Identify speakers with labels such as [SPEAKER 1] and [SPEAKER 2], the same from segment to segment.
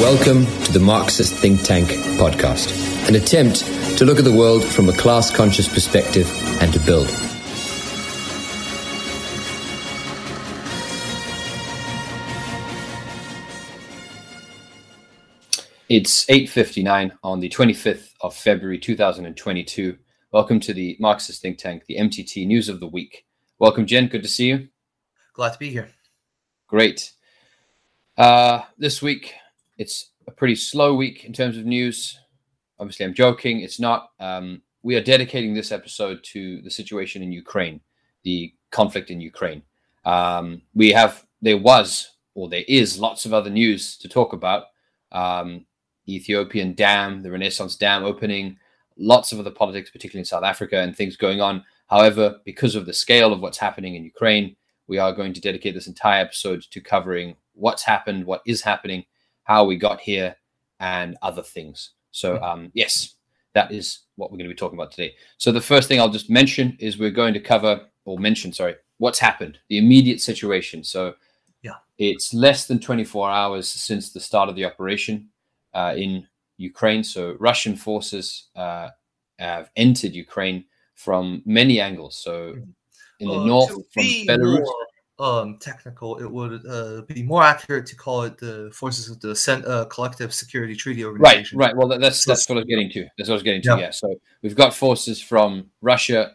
[SPEAKER 1] Welcome to the Marxist Think Tank podcast, an attempt to look at the world from a class conscious perspective and to build.
[SPEAKER 2] It's 8:59 on the 25th of February 2022. Welcome to the Marxist Think Tank, the MTT News of the Week. Welcome, Jen. Good to see you.
[SPEAKER 3] Glad to be here.
[SPEAKER 2] Great. Uh, this week, it's a pretty slow week in terms of news. Obviously, I'm joking. It's not. Um, we are dedicating this episode to the situation in Ukraine, the conflict in Ukraine. Um, we have, there was, or there is lots of other news to talk about. Um, Ethiopian dam, the Renaissance Dam opening, lots of other politics, particularly in South Africa, and things going on. However, because of the scale of what's happening in Ukraine, we are going to dedicate this entire episode to covering what's happened, what is happening, how we got here, and other things. So,
[SPEAKER 3] Mm-hmm.
[SPEAKER 2] um, yes, that is what we're going to be talking about today. So, the first thing I'll just mention is we're going to cover, or mention, sorry, what's happened, the immediate situation. So,
[SPEAKER 3] Yeah.
[SPEAKER 2] it's less than 24 hours since the start of the operation uh, in Ukraine. So, Russian forces uh, have entered Ukraine from many angles. So, in the
[SPEAKER 3] Uh,
[SPEAKER 2] north, from
[SPEAKER 3] be
[SPEAKER 2] Belarus.
[SPEAKER 3] Um, technical, it would uh, be more accurate to call it the forces of the Cent- uh, Collective Security Treaty Organization.
[SPEAKER 2] right. right. Well, that- that's that's what I was getting to. That's what I was getting to.
[SPEAKER 3] Yeah.
[SPEAKER 2] Yeah. So we've got forces from Russia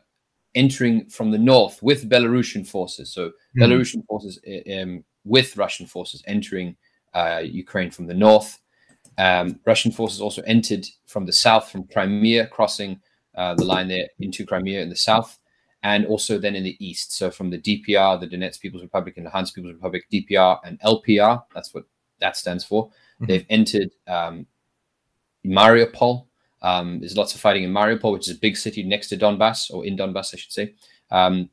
[SPEAKER 2] entering from the north with Belarusian forces. So
[SPEAKER 3] Mhm.
[SPEAKER 2] Belarusian forces um, with Russian forces entering uh, Ukraine from the north. Um, Russian forces also entered from the south, from Crimea, crossing uh, the line there into Crimea in the south, and also then in the east. So from the DPR, the Donetsk People's Republic, and the Luhansk People's Republic, DPR and LPR. That's what that stands for.
[SPEAKER 3] Mhm.
[SPEAKER 2] They've entered um, Mariupol. Um, there's lots of fighting in Mariupol, which is a big city next to Donbass, or in Donbass, I should say. Um,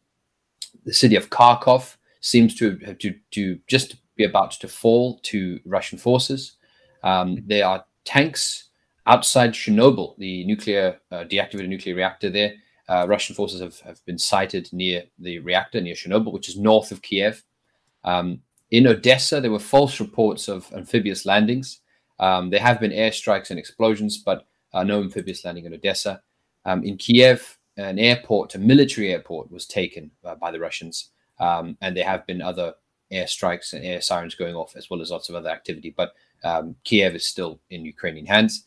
[SPEAKER 2] the city of Kharkov seems to have to, to just be about to fall to Russian forces. Um, there are tanks outside Chernobyl, the nuclear uh, deactivated nuclear reactor there. Uh, Russian forces have, have been sighted near the reactor near Chernobyl, which is north of Kiev. Um, in Odessa, there were false reports of amphibious landings. Um, there have been airstrikes and explosions, but uh, no amphibious landing in Odessa. Um, in Kiev, an airport, a military airport, was taken uh, by the Russians, um, and there have been other airstrikes and air sirens going off, as well as lots of other activity. But um, Kiev is still in Ukrainian hands.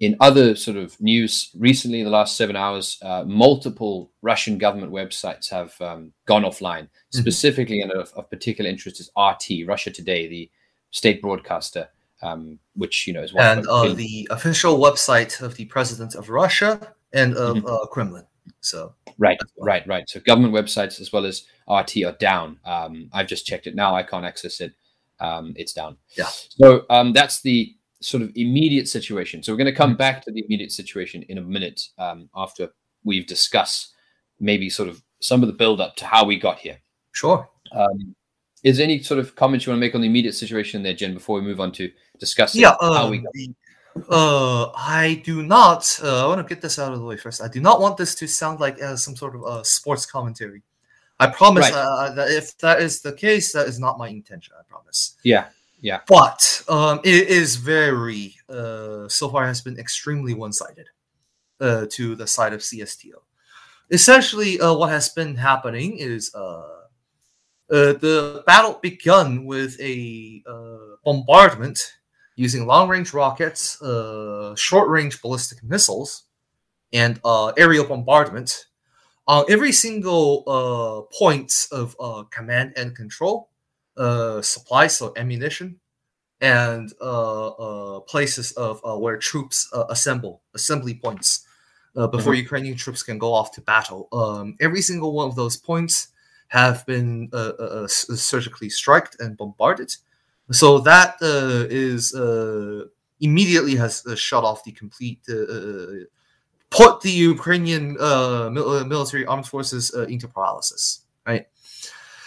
[SPEAKER 2] In other sort of news recently, in the last seven hours, uh, multiple Russian government websites have um, gone offline. Specifically, and of, of particular interest is RT, Russia Today, the state broadcaster, um, which you know is one
[SPEAKER 3] And uh, the official website of the president of Russia and of
[SPEAKER 2] Mhm.
[SPEAKER 3] uh, Kremlin. So,
[SPEAKER 2] Right,
[SPEAKER 3] well.
[SPEAKER 2] right, right. So government websites as well as RT are down. Um, I've just checked it now. I can't access it. Um, it's down.
[SPEAKER 3] Yeah.
[SPEAKER 2] So um, that's the sort of immediate situation. So we're going to
[SPEAKER 3] Mm-hmm.
[SPEAKER 2] come back to the immediate situation in a minute um, after we've discussed maybe sort of some of the build up to how we got here.
[SPEAKER 3] sure.
[SPEAKER 2] Um, is there any sort of comments you want to make on the immediate situation there, Jen, before we move on to discussing
[SPEAKER 3] Yeah,
[SPEAKER 2] how
[SPEAKER 3] um,
[SPEAKER 2] we got
[SPEAKER 3] the- uh, I do not. Uh, I want to get this out of the way first. I do not want this to sound like uh, some sort of uh, sports commentary. I promise
[SPEAKER 2] Right.
[SPEAKER 3] uh, that if that is the case, that is not my intention. I promise.
[SPEAKER 2] Yeah, yeah.
[SPEAKER 3] But um, it is very uh, so far has been extremely one-sided uh, to the side of CSTO. Essentially, uh, what has been happening is uh, uh, the battle begun with a uh, bombardment using long-range rockets, uh, short-range ballistic missiles, and aerial bombardment on every single point of command and control, uh, supplies, so ammunition, and uh, uh, places of uh, where troops uh, assemble, assembly points, uh, before Ukrainian troops can go off to battle. Um, every single one of those points have been surgically striked and bombarded. So that uh, is uh, immediately has uh, shut off the complete, put the Ukrainian uh, uh, military armed forces uh, into paralysis. Right.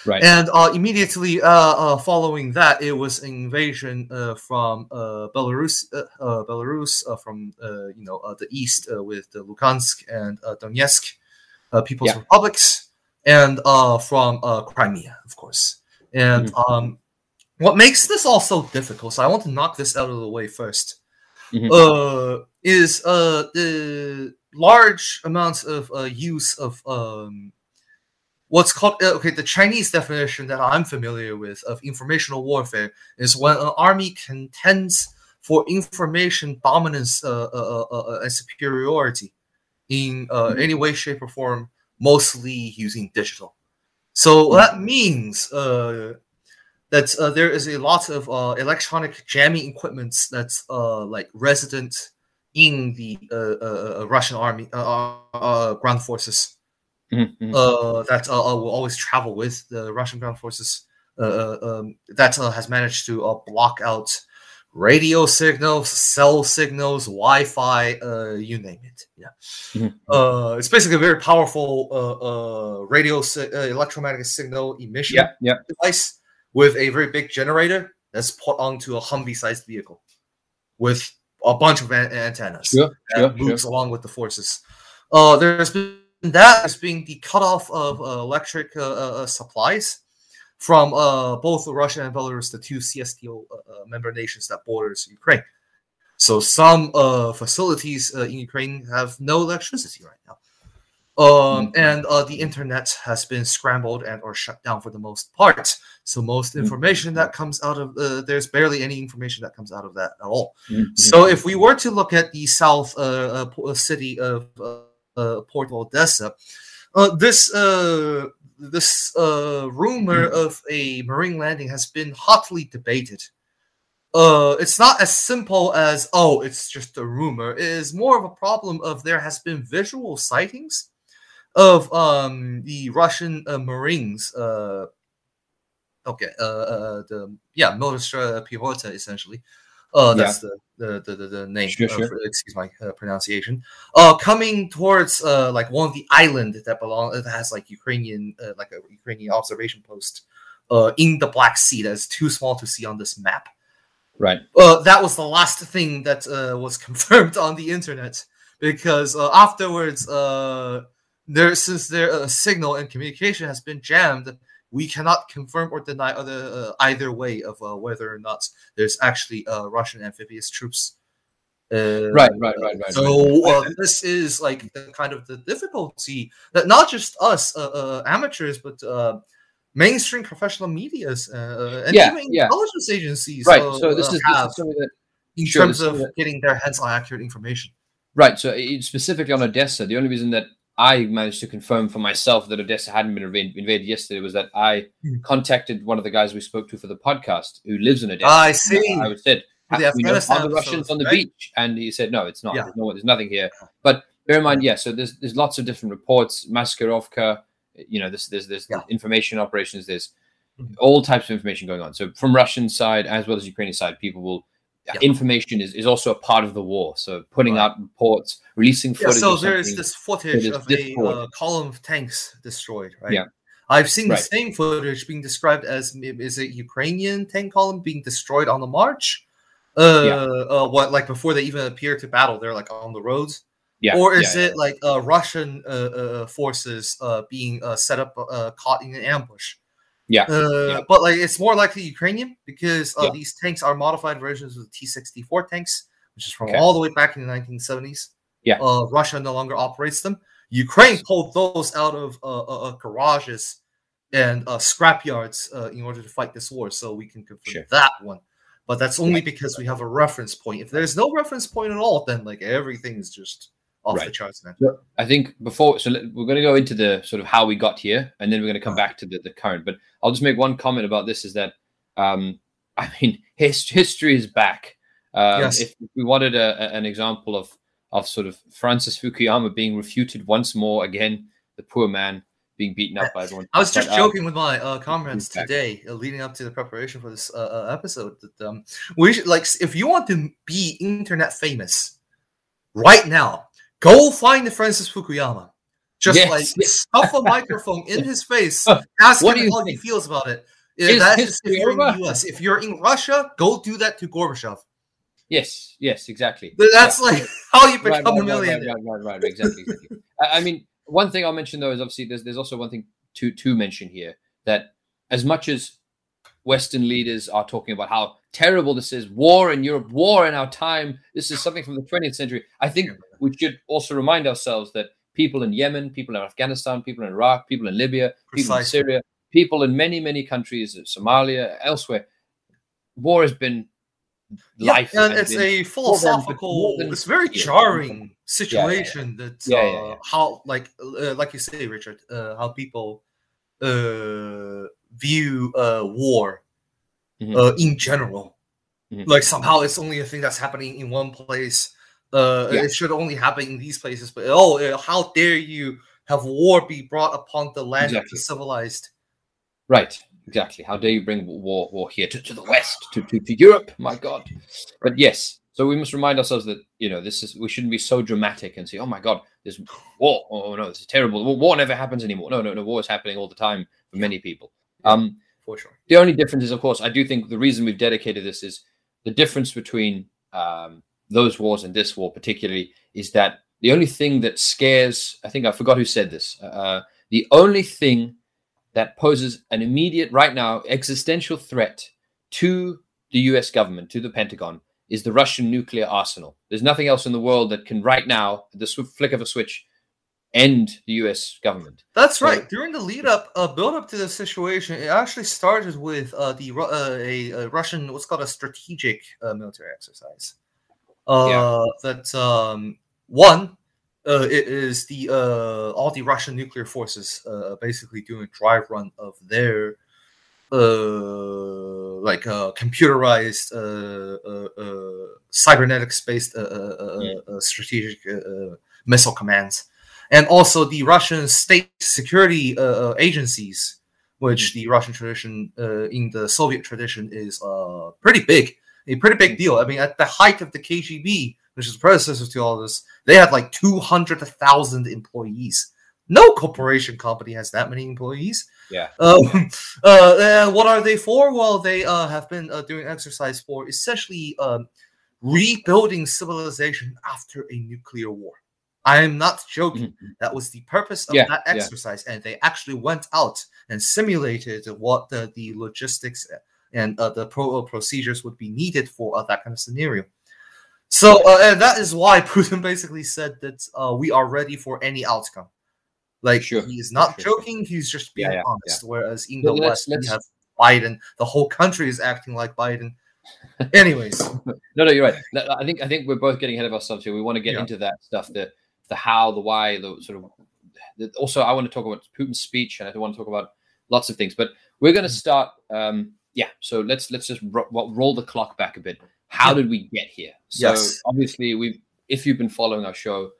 [SPEAKER 2] Right.
[SPEAKER 3] And uh, immediately uh, uh, following that, it was invasion uh, from uh, Belarus, uh, Belarus uh, from uh, you know uh, the east uh, with the Lugansk and uh, Donetsk uh, People's
[SPEAKER 2] Yeah.
[SPEAKER 3] Republics, and uh, from uh, Crimea, of course. And um, what makes this all so difficult? So I want to knock this out of the way 1st
[SPEAKER 2] Mhm.
[SPEAKER 3] Uh, is uh the large amounts of uh, use of um what's called uh, okay the Chinese definition that I'm familiar with of informational warfare is when an army contends for information dominance uh, uh, uh, uh, and superiority in uh, any way, shape, or form, mostly using digital. So that means uh, that uh, there is a lot of uh, electronic jamming equipments that's uh, like resident in the uh, uh, uh, Russian army uh, uh, uh, ground forces
[SPEAKER 2] Mhm, mhm.
[SPEAKER 3] uh, that uh, uh, will always travel with the Russian ground forces. Uh, uh, um, that uh, has managed to uh, block out radio signals, cell signals, Wi-Fi, uh, you name it. Yeah,
[SPEAKER 2] Mhm.
[SPEAKER 3] uh, it's basically a very powerful radio si- uh, electromagnetic signal emission
[SPEAKER 2] yeah, yeah.
[SPEAKER 3] device with a very big generator that's put onto a Humvee-sized vehicle with a bunch of an- antennas
[SPEAKER 2] Sure,
[SPEAKER 3] that
[SPEAKER 2] sure, sure.
[SPEAKER 3] moves along with the forces. Uh, there's been that has been the cutoff of uh, electric uh, uh, supplies from uh, both Russia and Belarus, the two CSTO member nations that borders Ukraine. So some uh, facilities uh, in Ukraine have no electricity right now. Um,
[SPEAKER 2] Mhm.
[SPEAKER 3] and uh, the internet has been scrambled and or shut down for the most part. So most
[SPEAKER 2] Mhm.
[SPEAKER 3] information that comes out of uh, there's barely any information that comes out of that at all.
[SPEAKER 2] Mhm,
[SPEAKER 3] So if we were to look at the south po- city of Port of Odessa, uh, this uh, this uh, rumor of a marine landing has been hotly debated. Uh, it's not as simple as oh, it's just a rumor. It is more of a problem of there has been visual sightings of um, the Russian uh, Marines. Uh, okay, uh, uh, the yeah, Military Pivota essentially. Uh, that's the, the, the, the, the name.
[SPEAKER 2] Sure,
[SPEAKER 3] uh,
[SPEAKER 2] sure.
[SPEAKER 3] for- excuse my uh, pronunciation. Uh, coming towards uh, like one of the island that belong that has like Ukrainian uh, like a Ukrainian observation post uh, in the Black Sea that is too small to see on this map.
[SPEAKER 2] Right.
[SPEAKER 3] Uh, that was the last thing that uh, was confirmed on the internet because uh, afterwards, uh, there since their uh, signal and communication has been jammed, we cannot confirm or deny other uh, either way of uh, whether or not there's actually uh, Russian amphibious troops. Uh,
[SPEAKER 2] Right, right, right, right.
[SPEAKER 3] So uh, this is like the kind of the difficulty that not just us uh, uh, amateurs, but uh, mainstream professional media's uh, and
[SPEAKER 2] Yeah,
[SPEAKER 3] even
[SPEAKER 2] yeah.
[SPEAKER 3] intelligence agencies.
[SPEAKER 2] right. So this is, this is something that
[SPEAKER 3] in
[SPEAKER 2] sure,
[SPEAKER 3] terms of getting their hands on accurate information.
[SPEAKER 2] Right. So it- specifically on Odessa, the only reason that I managed to confirm for myself that Odessa hadn't been invaded, yesterday was that I
[SPEAKER 3] Hmm.
[SPEAKER 2] contacted one of the guys we spoke to for the podcast who lives in Odessa.
[SPEAKER 3] I
[SPEAKER 2] And
[SPEAKER 3] see.
[SPEAKER 2] I said, we know, are the Russians on the
[SPEAKER 3] right?
[SPEAKER 2] beach? And he said, no, it's not.
[SPEAKER 3] Yeah.
[SPEAKER 2] There's, no, there's nothing here. But bear in mind, yeah. So there's there's lots of different reports. Maskirovka, you know, there's there's there's
[SPEAKER 3] Yeah.
[SPEAKER 2] information operations. There's
[SPEAKER 3] Mhm.
[SPEAKER 2] all types of information going on. So from Russian side as well as Ukrainian side, people will.
[SPEAKER 3] Yeah.
[SPEAKER 2] Information is, is also a part of the war. So putting
[SPEAKER 3] Right.
[SPEAKER 2] out reports, releasing
[SPEAKER 3] Yeah,
[SPEAKER 2] footage.
[SPEAKER 3] so there is this footage
[SPEAKER 2] is
[SPEAKER 3] of a uh, column of tanks destroyed, right?
[SPEAKER 2] Yeah.
[SPEAKER 3] I've seen
[SPEAKER 2] Right.
[SPEAKER 3] the same footage being described as is it Ukrainian tank column being destroyed on the march? Uh,
[SPEAKER 2] Yeah.
[SPEAKER 3] uh, what like before they even appear to battle, they're like on the roads,
[SPEAKER 2] Yeah.
[SPEAKER 3] or is
[SPEAKER 2] yeah,
[SPEAKER 3] it like uh, Russian uh, uh, forces uh, being uh, set up, uh, caught in an ambush?
[SPEAKER 2] Yeah,
[SPEAKER 3] Uh,
[SPEAKER 2] yeah.
[SPEAKER 3] But like it's more likely Ukrainian because uh,
[SPEAKER 2] Yeah.
[SPEAKER 3] these tanks are modified versions of the T-64 tanks, which is from
[SPEAKER 2] Okay.
[SPEAKER 3] all the way back in the 1970s.
[SPEAKER 2] Yeah.
[SPEAKER 3] Uh, Russia no longer operates them. Ukraine pulled those out of uh, uh, uh, garages and uh, scrap yards uh, in order to fight this war, so we can confirm
[SPEAKER 2] Sure.
[SPEAKER 3] that one. But that's only because we have a reference point. If there's no reference point at all, then like everything is just off the
[SPEAKER 2] Right.
[SPEAKER 3] charts, man.
[SPEAKER 2] I think before, so we're going to go into the sort of how we got here, and then we're going to come back to the, the current. But I'll just make one comment about this: is that um, I mean, his, history is back. Um,
[SPEAKER 3] Yes.
[SPEAKER 2] If we wanted a, a- an example of of sort of Francis Fukuyama being refuted once more again, the poor man being beaten up by everyone.
[SPEAKER 3] I was just
[SPEAKER 2] uh,
[SPEAKER 3] joking with my uh, comrades today, uh, leading up to the preparation for this uh, uh, episode. That um, we should like, if you want to be internet famous right now, go find the Francis Fukuyama. Just
[SPEAKER 2] Yes,
[SPEAKER 3] like stuff a microphone in his face, ask
[SPEAKER 2] what
[SPEAKER 3] him how he feels about it.
[SPEAKER 2] Is
[SPEAKER 3] that's if you're in the? US. If you're in Russia, go do that to Gorbachev.
[SPEAKER 2] Yes, yes, exactly.
[SPEAKER 3] That's
[SPEAKER 2] Yeah.
[SPEAKER 3] like how you become
[SPEAKER 2] right,
[SPEAKER 3] a
[SPEAKER 2] right,
[SPEAKER 3] millionaire.
[SPEAKER 2] Right, right, right, right, exactly. exactly. I, I mean, one thing I'll mention though is obviously there's there's also one thing to to mention here that as much as Western leaders are talking about how terrible this is. War in Europe, war in our time. This is something from the 20th century. I think we should also remind ourselves that people in Yemen, people in Afghanistan, people in Iraq, people in Libya, people in Syria, people in many, many countries, Somalia, elsewhere, war has been life.
[SPEAKER 3] Yeah, and it's a philosophical, than, it's very jarring situation yeah, yeah. that yeah, uh, how, like, uh, like you say, Richard, uh, how people uh, view uh, war mm-hmm. uh, in general. Mm-hmm. Like somehow it's only a thing that's happening in one place. Uh, yeah. It should only happen in these places. But oh, uh, how dare you have war be brought upon the land exactly. of the civilized?
[SPEAKER 2] Right. Exactly. How dare you bring war war here to, to the west to, to, to Europe? My God. But yes, so we must remind ourselves that you know this is we shouldn't be so dramatic and say, "Oh my God, there's war! Oh no, this is terrible. War never happens anymore." No, no, no. War is happening all the time for many people. Um,
[SPEAKER 3] for sure.
[SPEAKER 2] The only difference is, of course, I do think the reason we've dedicated this is the difference between um, those wars and this war, particularly, is that the only thing that scares, I think I forgot who said this, uh, uh the only thing that poses an immediate, right now, existential threat to the US government, to the Pentagon, is the Russian nuclear arsenal. There's nothing else in the world that can, right now, the flick of a switch, end the U.S. government.
[SPEAKER 3] That's right. During the lead up, uh, build up to the situation, it actually started with uh, the uh, a, a, Russian what's called a strategic uh, military exercise. Uh, yeah. That um, one, uh, it is the uh, all the Russian nuclear forces uh, basically doing a drive run of their uh, like uh, computerized uh, uh, uh, cybernetic based uh, uh, uh, strategic uh, missile commands and also the Russian state security uh, uh agencies, which mm-hmm. the Russian tradition uh, in the Soviet tradition is uh, pretty big, a pretty big deal. I mean, at the height of the KGB, which is predecessor to all this, they had like two hundred thousand employees. No corporation company has that many employees.
[SPEAKER 2] Yeah. Um,
[SPEAKER 3] uh, what are they for? Well, they uh, have been uh, doing exercise for essentially um, rebuilding civilization after a nuclear war. I am not joking. Mm-hmm. That was the purpose of yeah, that exercise, yeah. and they actually went out and simulated what the, the logistics and uh, the pro- procedures would be needed for uh, that kind of scenario. So, uh, and that is why Putin basically said that uh, we are ready for any outcome. Like sure. he is not sure. joking; he's just being yeah, honest. Whereas in the West, let's... we have Biden. The whole country is acting like Biden. Anyways,
[SPEAKER 2] no, no, you're right. I think I think we're both getting ahead of ourselves here. We want to get into that stuff that the how, the why, the sort of. The, also, I want to talk about Putin's speech, and I want to talk about lots of things. But we're going to mm. start. Um, yeah, so let's let's just ro- roll the clock back a bit. How did we get here? So yes. obviously, we if you've been following our show,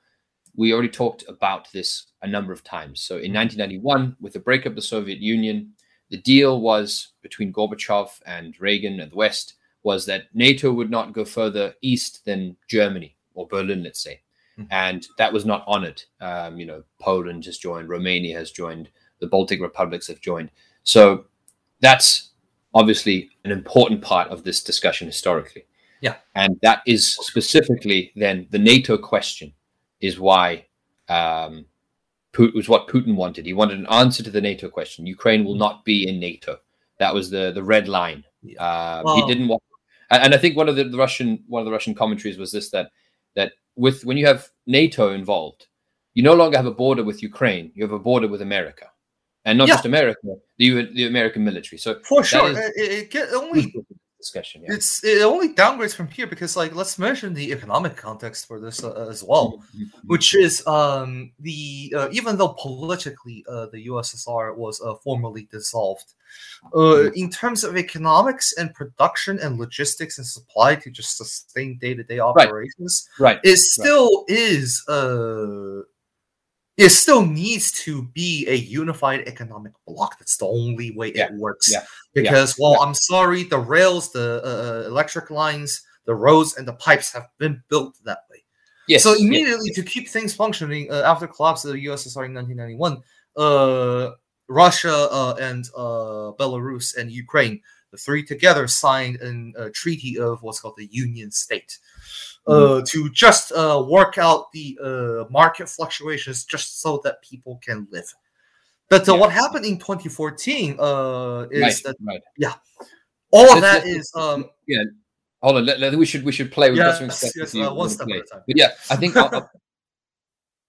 [SPEAKER 2] we already talked about this a number of times. So in 1991, with the breakup of the Soviet Union, the deal was between Gorbachev and Reagan and the West was that NATO would not go further east than Germany or Berlin, let's say. Mm-hmm. And that was not honored. Um, you know, Poland has joined, Romania has joined, the Baltic republics have joined. So that's obviously an important part of this discussion historically.
[SPEAKER 3] Yeah.
[SPEAKER 2] And that is specifically then the NATO question is why um, Putin was what Putin wanted. He wanted an answer to the NATO question. Ukraine will not be in NATO. That was the the red line. Uh, well, he didn't want, and I think one of the, the Russian one of the Russian commentaries was this that that with when you have NATO involved, you no longer have a border with Ukraine. You have a border with America, and not yeah. just America, the the American military. So
[SPEAKER 3] for sure, is, it, it only
[SPEAKER 2] discussion.
[SPEAKER 3] Yeah. It's it only downgrades from here because like let's mention the economic context for this uh, as well, mm-hmm. mm-hmm. which is um the uh, even though politically uh, the USSR was uh, formally dissolved, uh, mm-hmm. in terms of economics and production and logistics and supply to just sustain day to day operations,
[SPEAKER 2] right. right,
[SPEAKER 3] it still right. is uh it still needs to be a unified economic block. That's the only way
[SPEAKER 2] yeah.
[SPEAKER 3] it works.
[SPEAKER 2] Yeah.
[SPEAKER 3] Because, yeah. well, I'm sorry, the rails, the uh, uh, electric lines, the roads, and the pipes have been built that way. Yes. So immediately yes. to keep things functioning uh, after collapse of the USSR in 1991, uh, Russia uh, and uh, Belarus and Ukraine, the three together signed a treaty of what's called the Union State Mm-hmm. uh, to just uh, work out the uh, market fluctuations just so that people can live. But uh,
[SPEAKER 2] Yeah.
[SPEAKER 3] what happened in 2014 uh, is
[SPEAKER 2] right,
[SPEAKER 3] that
[SPEAKER 2] right.
[SPEAKER 3] all of that is um,
[SPEAKER 2] Hold on, let, let- we should we should play. We've got
[SPEAKER 3] Yes, yes,
[SPEAKER 2] you
[SPEAKER 3] one step
[SPEAKER 2] play.
[SPEAKER 3] at a time.
[SPEAKER 2] But yeah, I think I'll, I'll-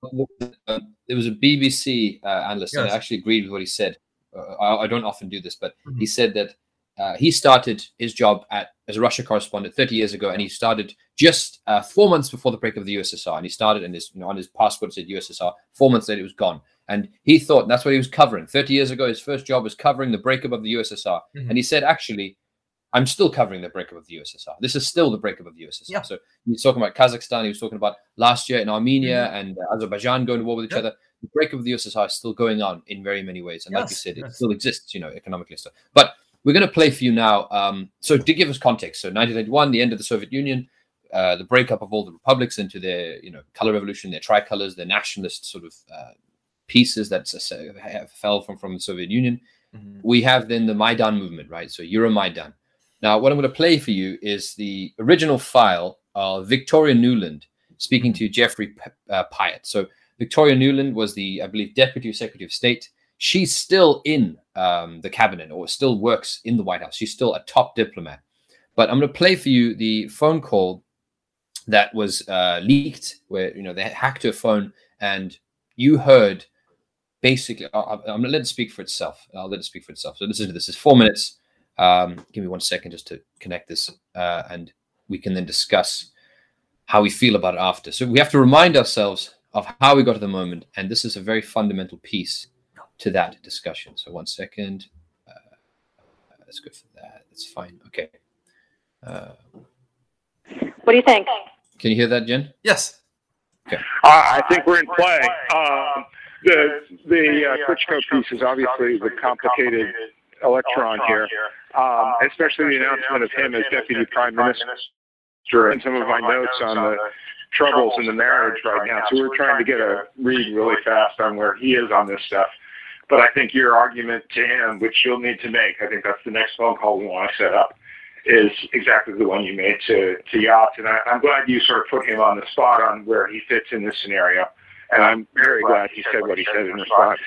[SPEAKER 2] there was a BBC uh, analyst and I actually agreed with what he said. Uh, I, I don't often do this, but
[SPEAKER 3] Mhm.
[SPEAKER 2] he said that uh, he started his job at as a Russia correspondent 30 years ago, and he started just uh, four months before the break of the USSR. And he started, and his you know on his passport said USSR. Four months later, it was gone. And he thought that's what he was covering. 30 years ago, his first job was covering the breakup of the USSR.
[SPEAKER 3] Mhm.
[SPEAKER 2] And he said, actually, I'm still covering the breakup of the USSR. This is still the breakup of the USSR.
[SPEAKER 3] Yeah.
[SPEAKER 2] So he was talking about Kazakhstan. He was talking about last year in Armenia and uh, Azerbaijan going to war with each
[SPEAKER 3] Mm-hmm. Yeah.
[SPEAKER 2] other. The breakup of the USSR is still going on in very many ways. And like you
[SPEAKER 3] Yes,
[SPEAKER 2] said, it
[SPEAKER 3] yes.
[SPEAKER 2] still exists, you know, economically and stuff. But we're going to play for you now. Um, so to give us context, so 1991, the end of the Soviet Union, uh, the breakup of all the republics into their, you know, color revolution, their tricolors, their nationalist sort of uh, pieces that s- fell from from the Soviet Union
[SPEAKER 3] mhm.
[SPEAKER 2] we have then the Maidan movement, right? So Euromaidan. Now, what I'm going to play for you is the original file of Victoria Nuland speaking to Jeffrey P- uh, Pyatt. So Victoria Nuland was the, I believe, Deputy Secretary of State. She's still in um, the cabinet or still works in the White House. She's still a top diplomat. But I'm going to play for you the phone call that was uh, leaked, where you know they hacked her phone, and you heard basically. I- I'm going to let it speak for itself. I'll let it speak for itself. So listen to this. It's four minutes. Um, give me one second just to connect this, uh, and we can then discuss how we feel about it after. So we have to remind ourselves of how we got to the moment, and this is a very fundamental piece to that discussion. So one second. Uh, let's go for that. That's fine. Okay. Uh,
[SPEAKER 4] What do you think?
[SPEAKER 2] can you hear that, Jen?
[SPEAKER 3] yes.
[SPEAKER 5] Uh, I think we're in play. Um, the the uh, Klitschko piece is obviously the complicated electron here, um, especially the announcement of him as deputy prime minister and some of my notes on the troubles in the marriage right now. So we're trying to get a read really fast on where he is on this stuff. But I think your argument to him, which you'll need to make, I think that's the next phone call we want to set up, is exactly the one you made to to Yats. And I, I'm glad you sort of put him on the spot on where he fits in this scenario. And I'm very glad he said what he said in response.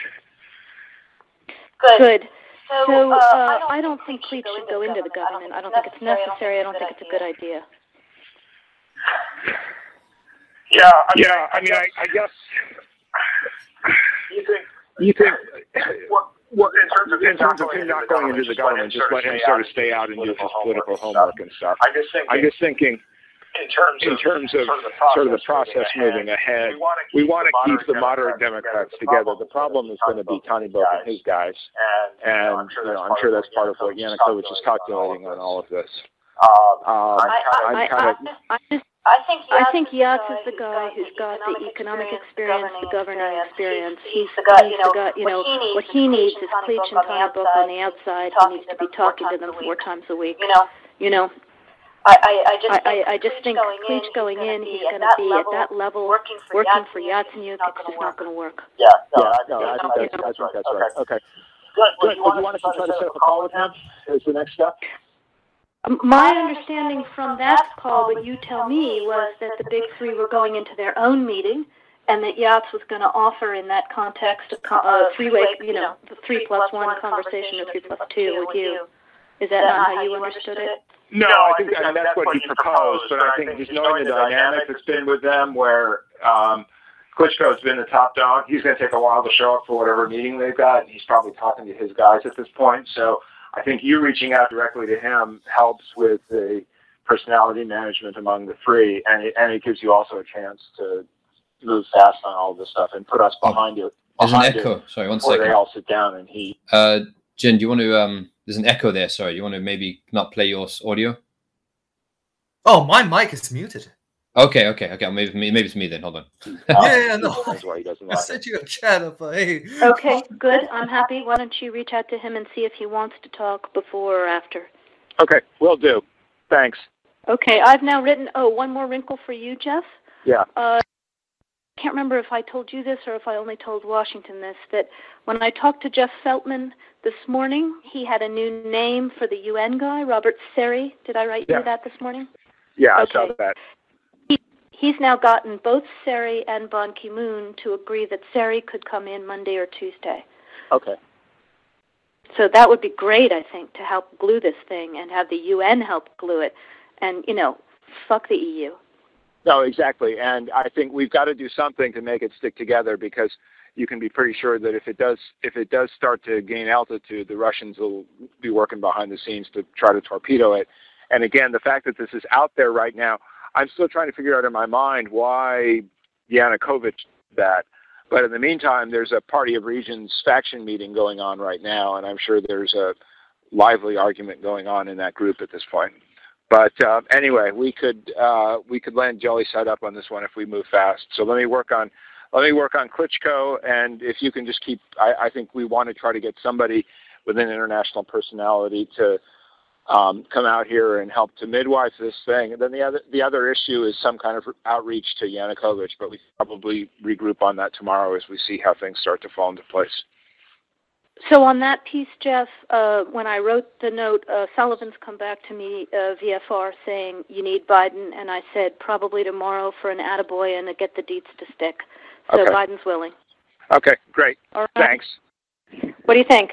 [SPEAKER 4] Good. So uh, I don't think Klitsch should go into the government. I don't think it's necessary. I don't think it's a good idea.
[SPEAKER 5] Yeah, yeah. I mean, I, I guess you think you think what, what in terms of in terms of him not going into the government, just let him sort of stay out and do his political homework and stuff.
[SPEAKER 6] I just think
[SPEAKER 5] I'm just thinking
[SPEAKER 6] in terms
[SPEAKER 5] in
[SPEAKER 6] of,
[SPEAKER 5] terms of sort of the process moving ahead. We want to keep the moderate Democrats together. The problem is going to be Tyahnybok and his guys, and you know, I'm sure that's part of what Yanukovych is calculating on all of this. Um,
[SPEAKER 4] I,
[SPEAKER 5] I'm
[SPEAKER 4] I,
[SPEAKER 5] kind of
[SPEAKER 4] I, I, just,
[SPEAKER 7] I think
[SPEAKER 4] I think Yats is the guy who's got the economic experience, the governing experience. He's, he's the guy, you know, what he needs is Klitsch and Tyahnybok on the outside. He needs to be talking to them four times a week.
[SPEAKER 7] You know,
[SPEAKER 4] You know,
[SPEAKER 7] I, I, I just
[SPEAKER 4] I,
[SPEAKER 7] think,
[SPEAKER 4] I, I just think Klitsch going in, he's going to be at that level,
[SPEAKER 7] working for
[SPEAKER 4] working for
[SPEAKER 7] Yatsenyuk,
[SPEAKER 4] Yatsenyuk. It's just not going to work.
[SPEAKER 6] yeah, no,
[SPEAKER 5] yeah,
[SPEAKER 6] I,
[SPEAKER 5] no, I think that's, I think that's right. Okay,
[SPEAKER 6] Good.
[SPEAKER 5] good. Would you want us to try to set up a call with him? Is the next step?
[SPEAKER 4] My understanding from that call, what you tell me, was that the big three were going into their own meeting, and that Yats was going to offer in that context a co- a three-way, you know, the three plus one conversation or three plus two with you. Is that not how you understood it?
[SPEAKER 5] No, I think I mean, that's what he proposed, but I think just knowing the dynamic that's been with them, where um, Klitschko's been the top dog, he's going to take a while to show up for whatever meeting they've got. and He's probably talking to his guys at this point, so I think you reaching out directly to him helps with the personality management among the three, and it, and it gives you also a chance to move fast on all this stuff and put us behind you.
[SPEAKER 2] There's an
[SPEAKER 5] behind it
[SPEAKER 2] echo. Sorry, one
[SPEAKER 5] Before they
[SPEAKER 2] second.
[SPEAKER 5] all sit down and he
[SPEAKER 2] Uh, Jen, do you want to? Um, there's an echo there. Sorry, you want to maybe not play your audio?
[SPEAKER 3] Oh, my mic is muted.
[SPEAKER 2] Okay, okay, okay. Maybe maybe it's me then. Hold on.
[SPEAKER 3] Yeah, yeah, no.
[SPEAKER 5] That's why he doesn't
[SPEAKER 3] I
[SPEAKER 5] like it.
[SPEAKER 3] sent you a chat of uh, hey.
[SPEAKER 4] Okay, good. I'm happy. Why don't you reach out to him and see if he wants to talk before or after?
[SPEAKER 5] Okay, will do. Thanks.
[SPEAKER 4] Okay, I've now written. Oh, one more wrinkle for you, Jeff.
[SPEAKER 5] Yeah.
[SPEAKER 4] Uh, I can't remember if I told you this or if I only told Washington this. That when I talked to Jeff Feltman this morning, he had a new name for the UN guy, Robert Serry. Did I write
[SPEAKER 5] Yeah.
[SPEAKER 4] you that this morning?
[SPEAKER 5] Yeah, I saw
[SPEAKER 4] Okay.
[SPEAKER 5] that.
[SPEAKER 4] He's now gotten both Serry and Ban Ki-moon to agree that Serry could come in Monday or Tuesday.
[SPEAKER 6] Okay.
[SPEAKER 4] So that would be great, I think, to help glue this thing and have the UN help glue it. And, you know, fuck the EU.
[SPEAKER 6] No, exactly. And I think we've got to do something to make it stick together because you can be pretty sure that if it does if it does start to gain altitude, the Russians will be working behind the scenes to try to torpedo it. And again, the fact that this is out there right now, I'm still trying to figure out in my mind why Yanukovych did that. But in the meantime, there's a Party of Regions faction meeting going on right now, and I'm sure there's a lively argument going on in that group at this point. But uh, anyway, we could uh, we could land jelly side up on this one if we move fast. So let me work on let me work on Klitschko, and if you can just keep, I, I think we want to try to get somebody with an international personality to um, come out here and help to midwife this thing. And then the other the other issue is some kind of outreach to Yanukovych, but we probably regroup on that tomorrow as we see how things start to fall into place.
[SPEAKER 4] So on that piece, Jeff, uh, when I wrote the note, uh, Sullivan's come back to me uh, VFR saying you need Biden, and I said probably tomorrow for an attaboy and to get the deets to stick. So
[SPEAKER 6] Okay.
[SPEAKER 4] Biden's willing.
[SPEAKER 6] Okay, great.
[SPEAKER 4] Right.
[SPEAKER 6] Thanks.
[SPEAKER 4] What do you think?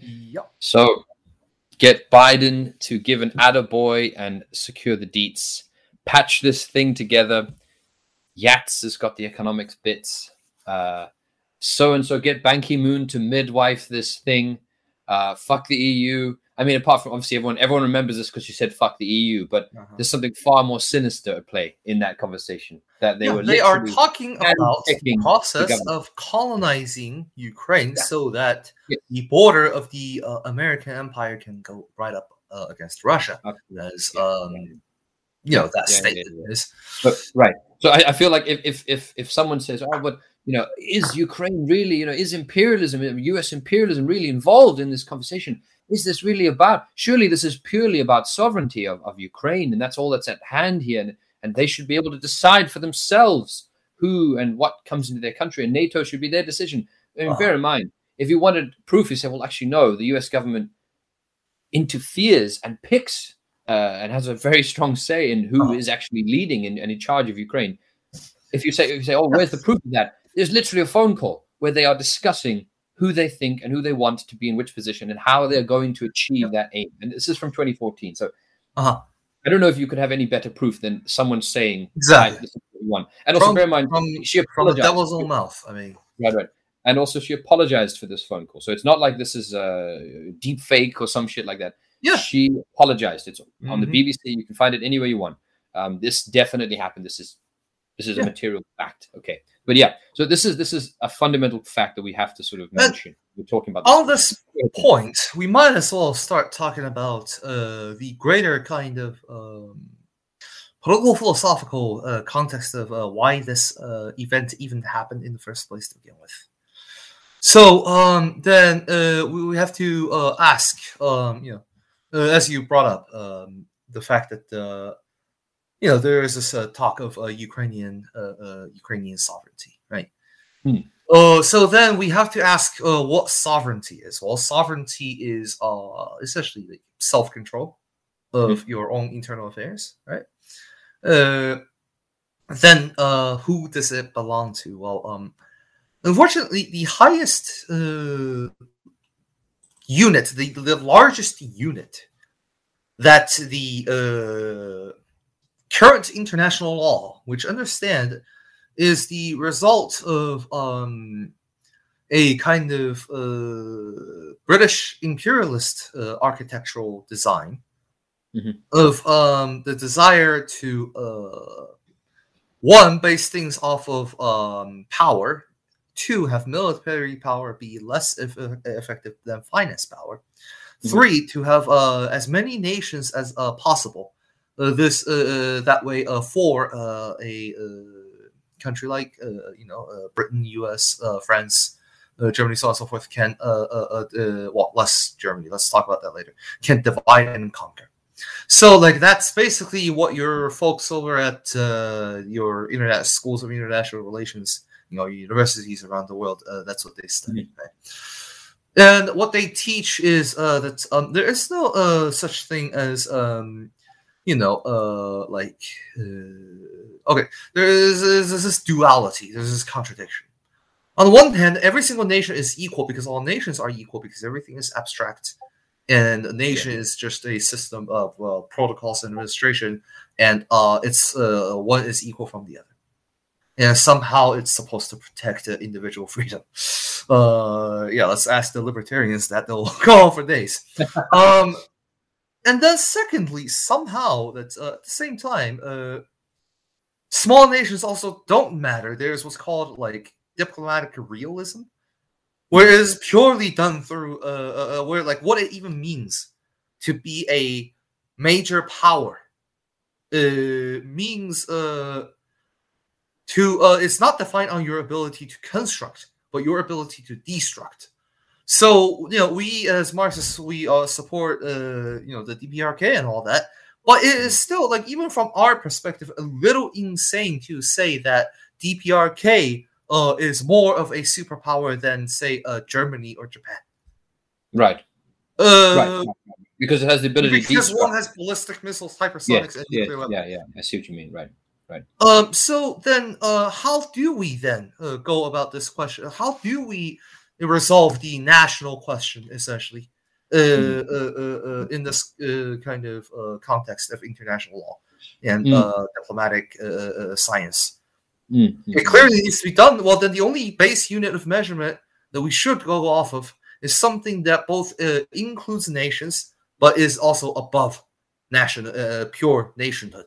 [SPEAKER 3] Yep.
[SPEAKER 2] So get Biden to give an attaboy and secure the deets. Patch this thing together. Yats has got the economics bits. So and so get Ban Ki Moon to midwife this thing. Uh, fuck the EU. I mean, apart from obviously everyone, everyone remembers this because you said fuck the EU, but
[SPEAKER 3] Uh-huh.
[SPEAKER 2] there's something far more sinister at play in that conversation. That they
[SPEAKER 3] Yeah,
[SPEAKER 2] were
[SPEAKER 3] they are talking about the
[SPEAKER 2] handpicking the
[SPEAKER 3] process of colonizing Ukraine
[SPEAKER 2] Yeah.
[SPEAKER 3] so that
[SPEAKER 2] Yeah.
[SPEAKER 3] the border of the uh, American Empire can go right up uh, against Russia.
[SPEAKER 2] Okay.
[SPEAKER 3] As
[SPEAKER 2] Yeah.
[SPEAKER 3] um, you know that
[SPEAKER 2] Yeah, yeah,
[SPEAKER 3] statement
[SPEAKER 2] yeah.
[SPEAKER 3] is.
[SPEAKER 2] But right. So I, I feel like if, if if if someone says, "Oh, but you know, is Ukraine really, you know, is imperialism, U.S. imperialism, really involved in this conversation? Is this really about? Surely this is purely about sovereignty of, of Ukraine, and that's all that's at hand here, and, and they should be able to decide for themselves who and what comes into their country, and NATO should be their decision. I mean,
[SPEAKER 3] Uh-huh.
[SPEAKER 2] bear in mind, if you wanted proof, you say, well, actually, no, the U.S. government interferes and picks uh, and has a very strong say in who is
[SPEAKER 3] Uh-huh.
[SPEAKER 2] actually leading and, and in charge of Ukraine. If you say, if you say, oh, where's the proof of that? There's literally a phone call where they are discussing who they think and who they want to be in which position and how they're going to achieve that aim. And this is from 2014. So
[SPEAKER 3] Uh-huh.
[SPEAKER 2] I don't know if you could have any better proof than someone saying,
[SPEAKER 3] Exactly.
[SPEAKER 2] "Right, this is what we want. And also
[SPEAKER 3] From-
[SPEAKER 2] bear in mind,
[SPEAKER 3] From,
[SPEAKER 2] she
[SPEAKER 3] from the
[SPEAKER 2] apologized.
[SPEAKER 3] devil's own mouth. I mean,
[SPEAKER 2] Right, right. And also, she apologized for this phone call. So it's not like this is a deep fake or some shit like that.
[SPEAKER 3] Yeah.
[SPEAKER 2] She apologized. It's on the
[SPEAKER 3] Mhm.
[SPEAKER 2] BBC. You can find it anywhere you want. Um, this definitely happened. This is this is
[SPEAKER 3] Yeah.
[SPEAKER 2] a material fact. Okay. But yeah, so this is this is a fundamental fact that we have to sort of mention. We're talking about
[SPEAKER 3] on this point, we might as well start talking about uh, the greater kind of um, political philosophical uh, context of uh, why this uh, event even happened in the first place to begin with. So um, then uh, we, we have to uh, ask, um, you know, uh, as you brought up, um, the fact that uh, you know there is this uh, talk of uh, Ukrainian uh, uh, Ukrainian sovereignty, right? Uh, so then we have to ask uh, what sovereignty is. Well, sovereignty is uh, essentially like self-control of your own internal affairs, right? Uh, then uh, who does it belong to? Well, um, unfortunately, the highest uh, unit, the, the largest unit that the uh, current international law, which understand is the result of um, a kind of uh, British imperialist uh, architectural design
[SPEAKER 2] Mhm.
[SPEAKER 3] of um, the desire to uh, one base things off of um, power, two have military power be less eff- effective than finance power,
[SPEAKER 2] Mhm.
[SPEAKER 3] three to have uh, as many nations as uh, possible. Uh, this uh, uh, that way uh, for uh, a uh, country like uh, you know uh, Britain, U.S., uh, France, uh, Germany, so on and so forth can uh, uh, uh, well less Germany. Let's talk about that later. Can divide and conquer. So like that's basically what your folks over at uh, your internet schools of international relations, you know, universities around the world. Uh, that's what they study. Right? And what they teach is uh, that um, there is no uh, such thing as um, you know, uh, like, uh, okay, there's, there's this duality, there's this contradiction. On the one hand, every single nation is equal because all nations are equal because everything is abstract, and a nation yeah. is just a system of uh, protocols and administration, and uh, it's uh, one is equal from the other and somehow it's supposed to protect individual freedom. Uh, yeah, let's ask the libertarians that they'll go on for days. Um, and then, secondly, somehow that uh, at the same time, uh, small nations also don't matter. There's what's called like diplomatic realism, where it is purely done through uh, uh, uh where like what it even means to be a major power uh, means uh to uh, it's not defined on your ability to construct, but your ability to destruct. So you know, we as Marxists, we uh, support uh, you know the DPRK and all that, but it is still like even from our perspective, a little insane to say that DPRK uh, is more of a superpower than say uh, Germany or Japan.
[SPEAKER 2] Right.
[SPEAKER 3] Uh,
[SPEAKER 2] right. Because it has the ability.
[SPEAKER 3] Because one has ballistic missiles, hypersonics,
[SPEAKER 2] yes,
[SPEAKER 3] and
[SPEAKER 2] yes,
[SPEAKER 3] nuclear
[SPEAKER 2] Yeah, yeah. I see what you mean. Right. Right.
[SPEAKER 3] Um. So then, uh, how do we then uh, go about this question? How do we resolve the national question, essentially, uh, mm. uh, uh in this uh, kind of context of international law and mm. diplomatic science?
[SPEAKER 2] Mm.
[SPEAKER 3] It clearly needs to be done. Well, then the only base unit of measurement that we should go off of is something that both includes nations but is also above national, pure nationhood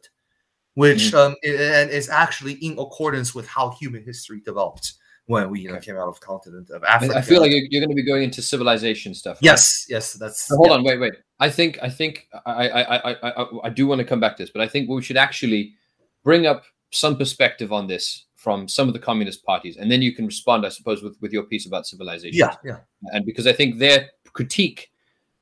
[SPEAKER 3] which mm-hmm. um, and is actually in accordance with how human history developed when we you know came out of continent of Africa.
[SPEAKER 2] I feel like you're, you're going to be going into civilization stuff.
[SPEAKER 3] Right? Yes, yes, that's.
[SPEAKER 2] hold yeah. on, wait, wait. I think I think I, I I I I do want to come back to this, but I think we should actually bring up some perspective on this from some of the communist parties, and then you can respond, I suppose, with with your piece about civilization.
[SPEAKER 3] Yeah, yeah.
[SPEAKER 2] And because I think their critique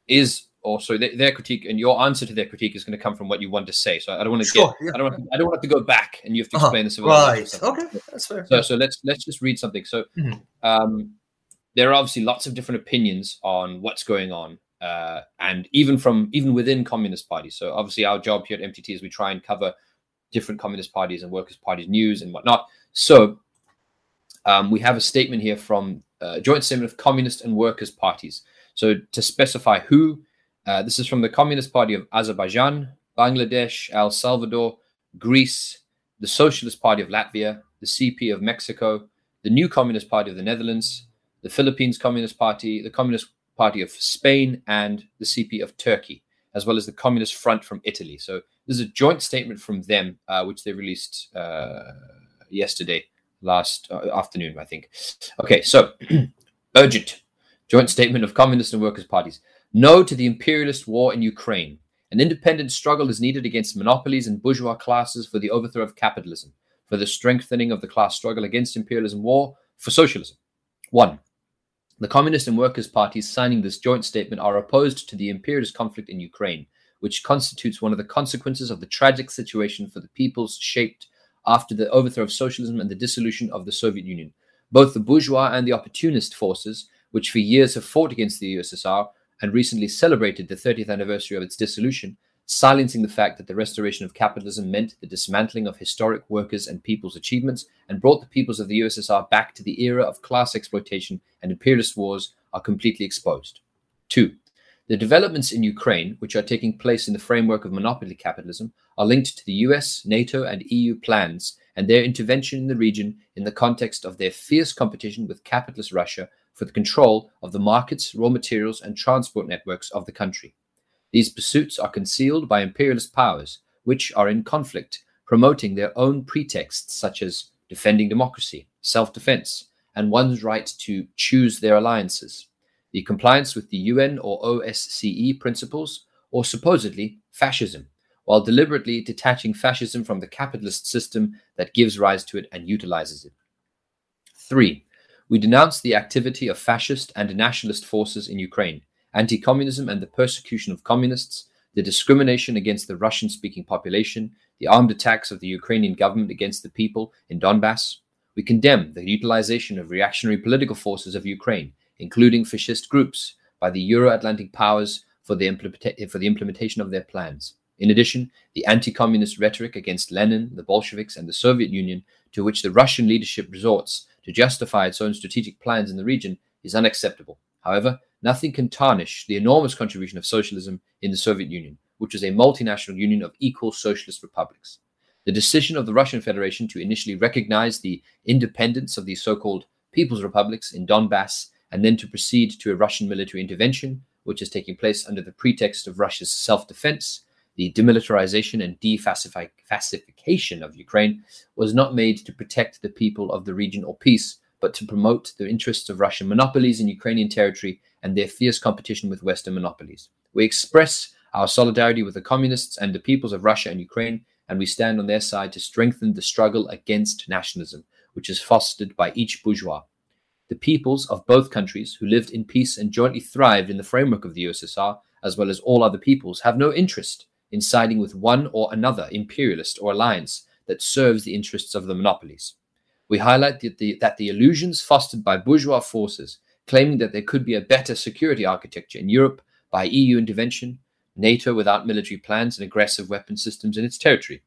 [SPEAKER 2] is also their, their, critique and your answer to their critique is going to come from what you want to say. So I don't want to
[SPEAKER 3] sure,
[SPEAKER 2] get,
[SPEAKER 3] yeah,
[SPEAKER 2] I don't want, I don't want to go back and you have to
[SPEAKER 3] uh-huh.
[SPEAKER 2] explain uh-huh.
[SPEAKER 3] the Right. Okay, that's fair.
[SPEAKER 2] So, so let's let's just read something. So, mm-hmm. um, there are obviously lots of different opinions on what's going on, uh, and even from even within communist parties. So obviously, our job here at MTT is we try and cover different communist parties and workers' parties news and whatnot. So, um, we have a statement here from uh, joint statement of communist and workers' parties. So to specify who uh, this is from the Communist Party of Azerbaijan, Bangladesh, El Salvador, Greece, the Socialist Party of Latvia, the CP of Mexico, the New Communist Party of the Netherlands, the Philippines Communist Party, the Communist Party of Spain, and the CP of Turkey, as well as the Communist Front from Italy. So this is a joint statement from them, uh, which they released uh, yesterday, last uh, afternoon, I think. Okay, so urgent joint statement of communist and workers' parties. No to the imperialist war in Ukraine. An independent struggle is needed against monopolies and bourgeois classes for the overthrow of capitalism, for the strengthening of the class struggle against imperialism war, for socialism. 1. The Communist and Workers' parties signing this joint statement are opposed to the imperialist conflict in Ukraine, which constitutes one of the consequences of the tragic situation for the peoples shaped after the overthrow of socialism and the dissolution of the Soviet Union. Both the bourgeois and the opportunist forces, which for years have fought against the USSR, and recently celebrated the 30th anniversary of its dissolution, silencing the fact that the restoration of capitalism meant the dismantling of historic workers' and people's achievements and brought the peoples of the USSR back to the era of class exploitation and imperialist wars, are completely exposed. Two, the developments in Ukraine, which are taking place in the framework of monopoly capitalism, are linked to the US, NATO, and EU plans and their intervention in the region in the context of their fierce competition with capitalist Russia for the control of the markets, raw materials, and transport networks of the country. These pursuits are concealed by imperialist powers, which are in conflict, promoting their own pretexts such as defending democracy, self defense, and one's right to choose their alliances, the compliance with the UN or OSCE principles, or supposedly fascism, while deliberately detaching fascism from the capitalist system that gives rise to it and utilizes it. 3. We denounce the activity of fascist and nationalist forces in Ukraine, anti communism and the persecution of communists, the discrimination against the Russian speaking population, the armed attacks of the Ukrainian government against the people in Donbass. We condemn the utilization of reactionary political forces of Ukraine, including fascist groups, by the Euro Atlantic powers for the, implementa- for the implementation of their plans. In addition, the anti communist rhetoric against Lenin, the Bolsheviks, and the Soviet Union, to which the Russian leadership resorts to justify its own strategic plans in the region, is unacceptable. However, nothing can tarnish the enormous contribution of socialism in the Soviet Union, which was a multinational union of equal socialist republics. The decision of the Russian Federation to initially recognize the independence of the so called People's Republics in Donbass and then to proceed to a Russian military intervention, which is taking place under the pretext of Russia's self defense, the demilitarization and depacification of Ukraine, was not made to protect the people of the region or peace, but to promote the interests of Russian monopolies in Ukrainian territory and their fierce competition with Western monopolies. We express our solidarity with the communists and the peoples of Russia and Ukraine, and we stand on their side to strengthen the struggle against nationalism, which is fostered by each bourgeois. The peoples of both countries who lived in peace and jointly thrived in the framework of the USSR, as well as all other peoples, have no interest in siding with one or another imperialist or alliance that serves the interests of the monopolies. We highlight that the, that the illusions fostered by bourgeois forces claiming that there could be a better security architecture in Europe by EU intervention NATO without military plans and aggressive weapon systems in its territory,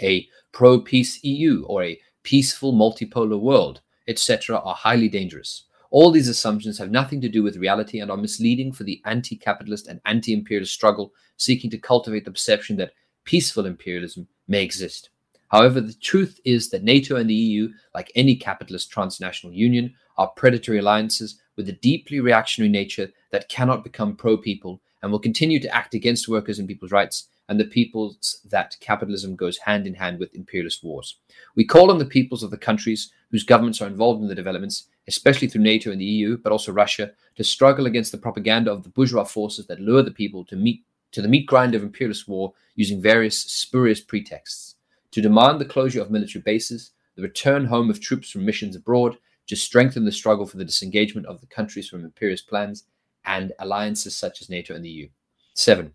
[SPEAKER 2] a pro peace EU or a peaceful multipolar world, etc., are highly dangerous. All these assumptions have nothing to do with reality and are misleading for the anti capitalist and anti imperialist struggle seeking to cultivate the perception that peaceful imperialism may exist. However, the truth is that NATO and the EU, like any capitalist transnational union, are predatory alliances with a deeply reactionary nature that cannot become pro people and will continue to act against workers and people's rights and the peoples that capitalism goes hand in hand with imperialist wars. We call on the peoples of the countries whose governments are involved in the developments, especially through NATO and the EU, but also Russia, to struggle against the propaganda of the bourgeois forces that lure the people to meet to the meat grind of imperialist war using various spurious pretexts, to demand the closure of military bases, the return home of troops from missions abroad, to strengthen the struggle for the disengagement of the countries from imperialist plans, and alliances such as NATO and the EU. Seven,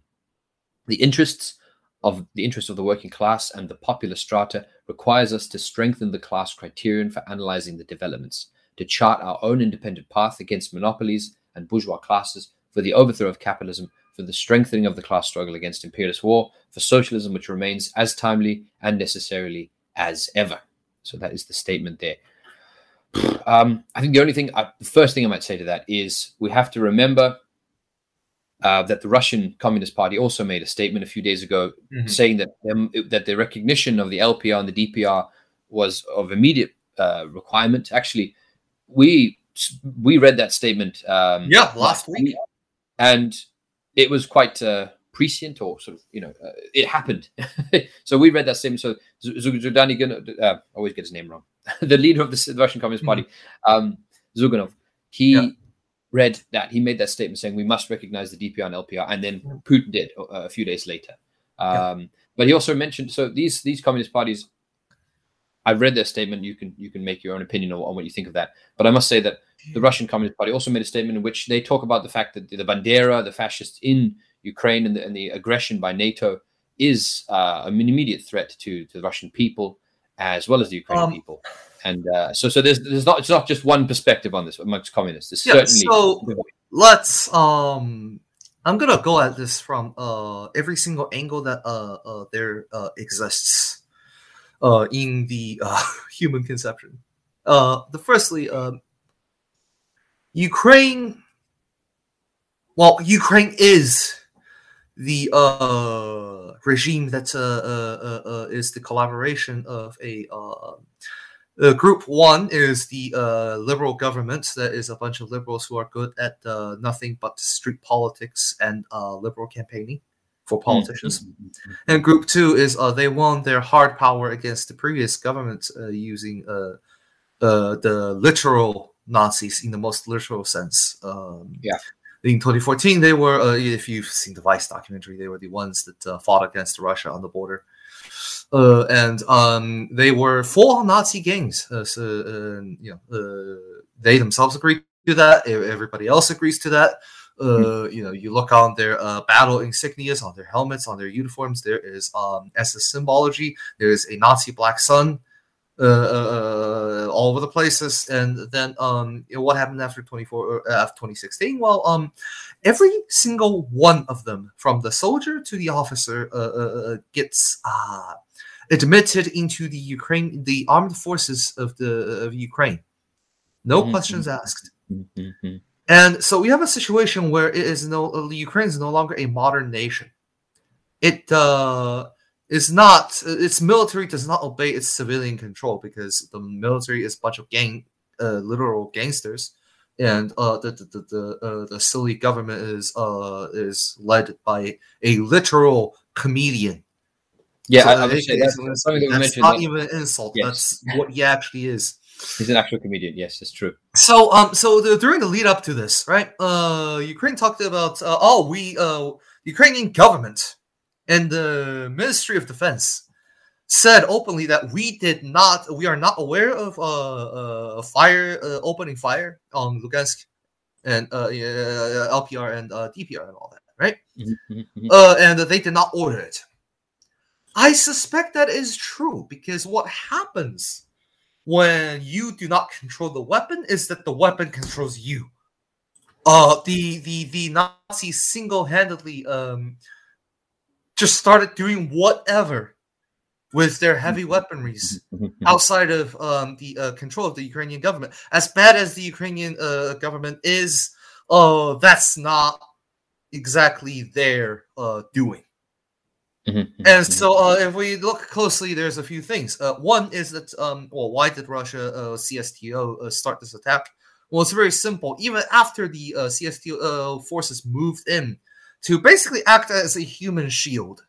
[SPEAKER 2] the interests of the interest of the working class and the popular strata requires us to strengthen the class criterion for analyzing the developments, to chart our own independent path against monopolies and bourgeois classes for the overthrow of capitalism, for the strengthening of the class struggle against imperialist war, for socialism which remains as timely and necessarily as ever. So that is the statement there. Um, I think the only thing, I, the first thing I might say to that is we have to remember uh, that the Russian Communist Party also made a statement a few days ago mm-hmm. saying that um, that the recognition of the LPR and the DPR was of immediate uh, requirement. Actually, we we read that statement. Um,
[SPEAKER 3] yeah, last week,
[SPEAKER 2] and it was quite uh, prescient, or sort of you know, uh, it happened. so we read that statement. So Zudani, uh, always get his name wrong. the leader of the, Russian Communist Party, mm-hmm. um, Zyuganov, he yeah. Read that. He made that statement saying we must recognize the DPR and LPR, and then Putin did a, a few days later. Um, yeah. But he also mentioned so these these communist parties. I've read their statement. You can you can make your own opinion on, on what you think of that. But I must say that the Russian Communist Party also made a statement in which they talk about the fact that the Bandera, the fascists in Ukraine, and the, and the aggression by NATO is uh, an immediate threat to, to the Russian people as well as the Ukrainian um, people. And uh, so, so there's there's not it's not just one perspective on this amongst communists. There's yeah, certainly.
[SPEAKER 3] So let's um, I'm gonna go at this from uh every single angle that uh, uh there uh, exists uh in the uh, human conception. Uh, the firstly, um, Ukraine. Well, Ukraine is the uh, regime that uh, uh, uh, uh, is the collaboration of a uh, group one is the liberal government that is a bunch of liberals who are good at nothing but street politics and liberal campaigning for politicians. Mm-hmm. And group two is they won their hard power against the previous government using the literal Nazis in the most literal sense. Um,
[SPEAKER 2] yeah
[SPEAKER 3] in 2014 they were uh, if you've seen the vice documentary they were the ones that uh, fought against russia on the border uh, and um, they were full nazi gangs uh, so uh, you know uh, they themselves agree to that everybody else agrees to that mm-hmm. you know you look on their battle insignias on their helmets on their uniforms there is um, ss symbology there is a nazi black sun uh, uh, all over the places. And then um, you know, what happened after 24 uh, after 2016? Well, um, every single one of them, from the soldier to the officer, uh, uh, uh, gets uh, admitted into the Ukraine, the armed forces of the of Ukraine. No
[SPEAKER 2] Mhm.
[SPEAKER 3] questions asked.
[SPEAKER 2] Mhm.
[SPEAKER 3] And so we have a situation where it is no uh, Ukraine is no longer a modern nation. It uh, is not its military does not obey its civilian control because the military is a bunch of gang uh, literal gangsters, and uh, the the the the, uh, the silly government is uh, is led by a literal comedian.
[SPEAKER 2] Yeah,
[SPEAKER 3] So
[SPEAKER 2] I, I say
[SPEAKER 3] it's-
[SPEAKER 2] that's something that we
[SPEAKER 3] That's not
[SPEAKER 2] that-
[SPEAKER 3] even an insult.
[SPEAKER 2] Yes.
[SPEAKER 3] That's what he actually is.
[SPEAKER 2] He's an actual comedian. Yes, it's true.
[SPEAKER 3] So um so the, during the lead up to this, right? Uh Ukraine talked about uh, oh we uh Ukrainian government and the Ministry of Defense said openly that we did not we are not aware of uh, uh fire uh, opening fire on Lugansk and uh LPR and uh, DPR and all that, right?
[SPEAKER 2] Mhm, mhm, mhm.
[SPEAKER 3] uh, and they did not order it. I suspect that is true because what happens when you do not control the weapon is that the weapon controls you. Uh, the the the Nazis single-handedly um just started doing whatever with their heavy weaponries
[SPEAKER 2] Mhm, mhm.
[SPEAKER 3] outside of um, the uh, control of the Ukrainian government. As bad as the Ukrainian uh, government is, uh, that's not exactly their uh, doing.
[SPEAKER 2] Mhm, mhm,
[SPEAKER 3] And
[SPEAKER 2] mhm.
[SPEAKER 3] so, uh, if we look closely, there's a few things. Uh, one is that, um, well, why did Russia uh, CSTO uh, start this attack? Well, it's very simple. Even after the uh, CSTO uh, forces moved in to basically act as a human shield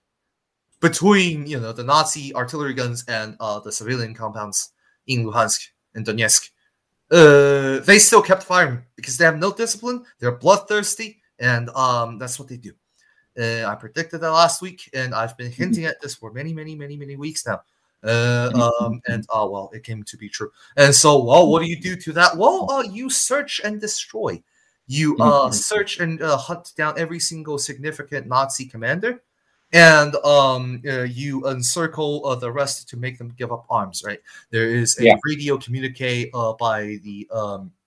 [SPEAKER 3] between, you know, the Nazi artillery guns and uh, the civilian compounds in Luhansk and Donetsk, uh, they still kept firing because they have no discipline. They're bloodthirsty, and um, that's what they do. Uh, I predicted that last week, and I've been hinting at this for many, many, many, many weeks now. Uh, um, and oh well, it came to be true. And so, well, what do you do to that? Well, uh, you search and destroy. You uh, search and uh, hunt down every single significant Nazi commander, and um, uh, you encircle uh, the rest to make them give up arms. Right? There is a
[SPEAKER 2] Yeah.
[SPEAKER 3] radio communique uh, by the um, uh,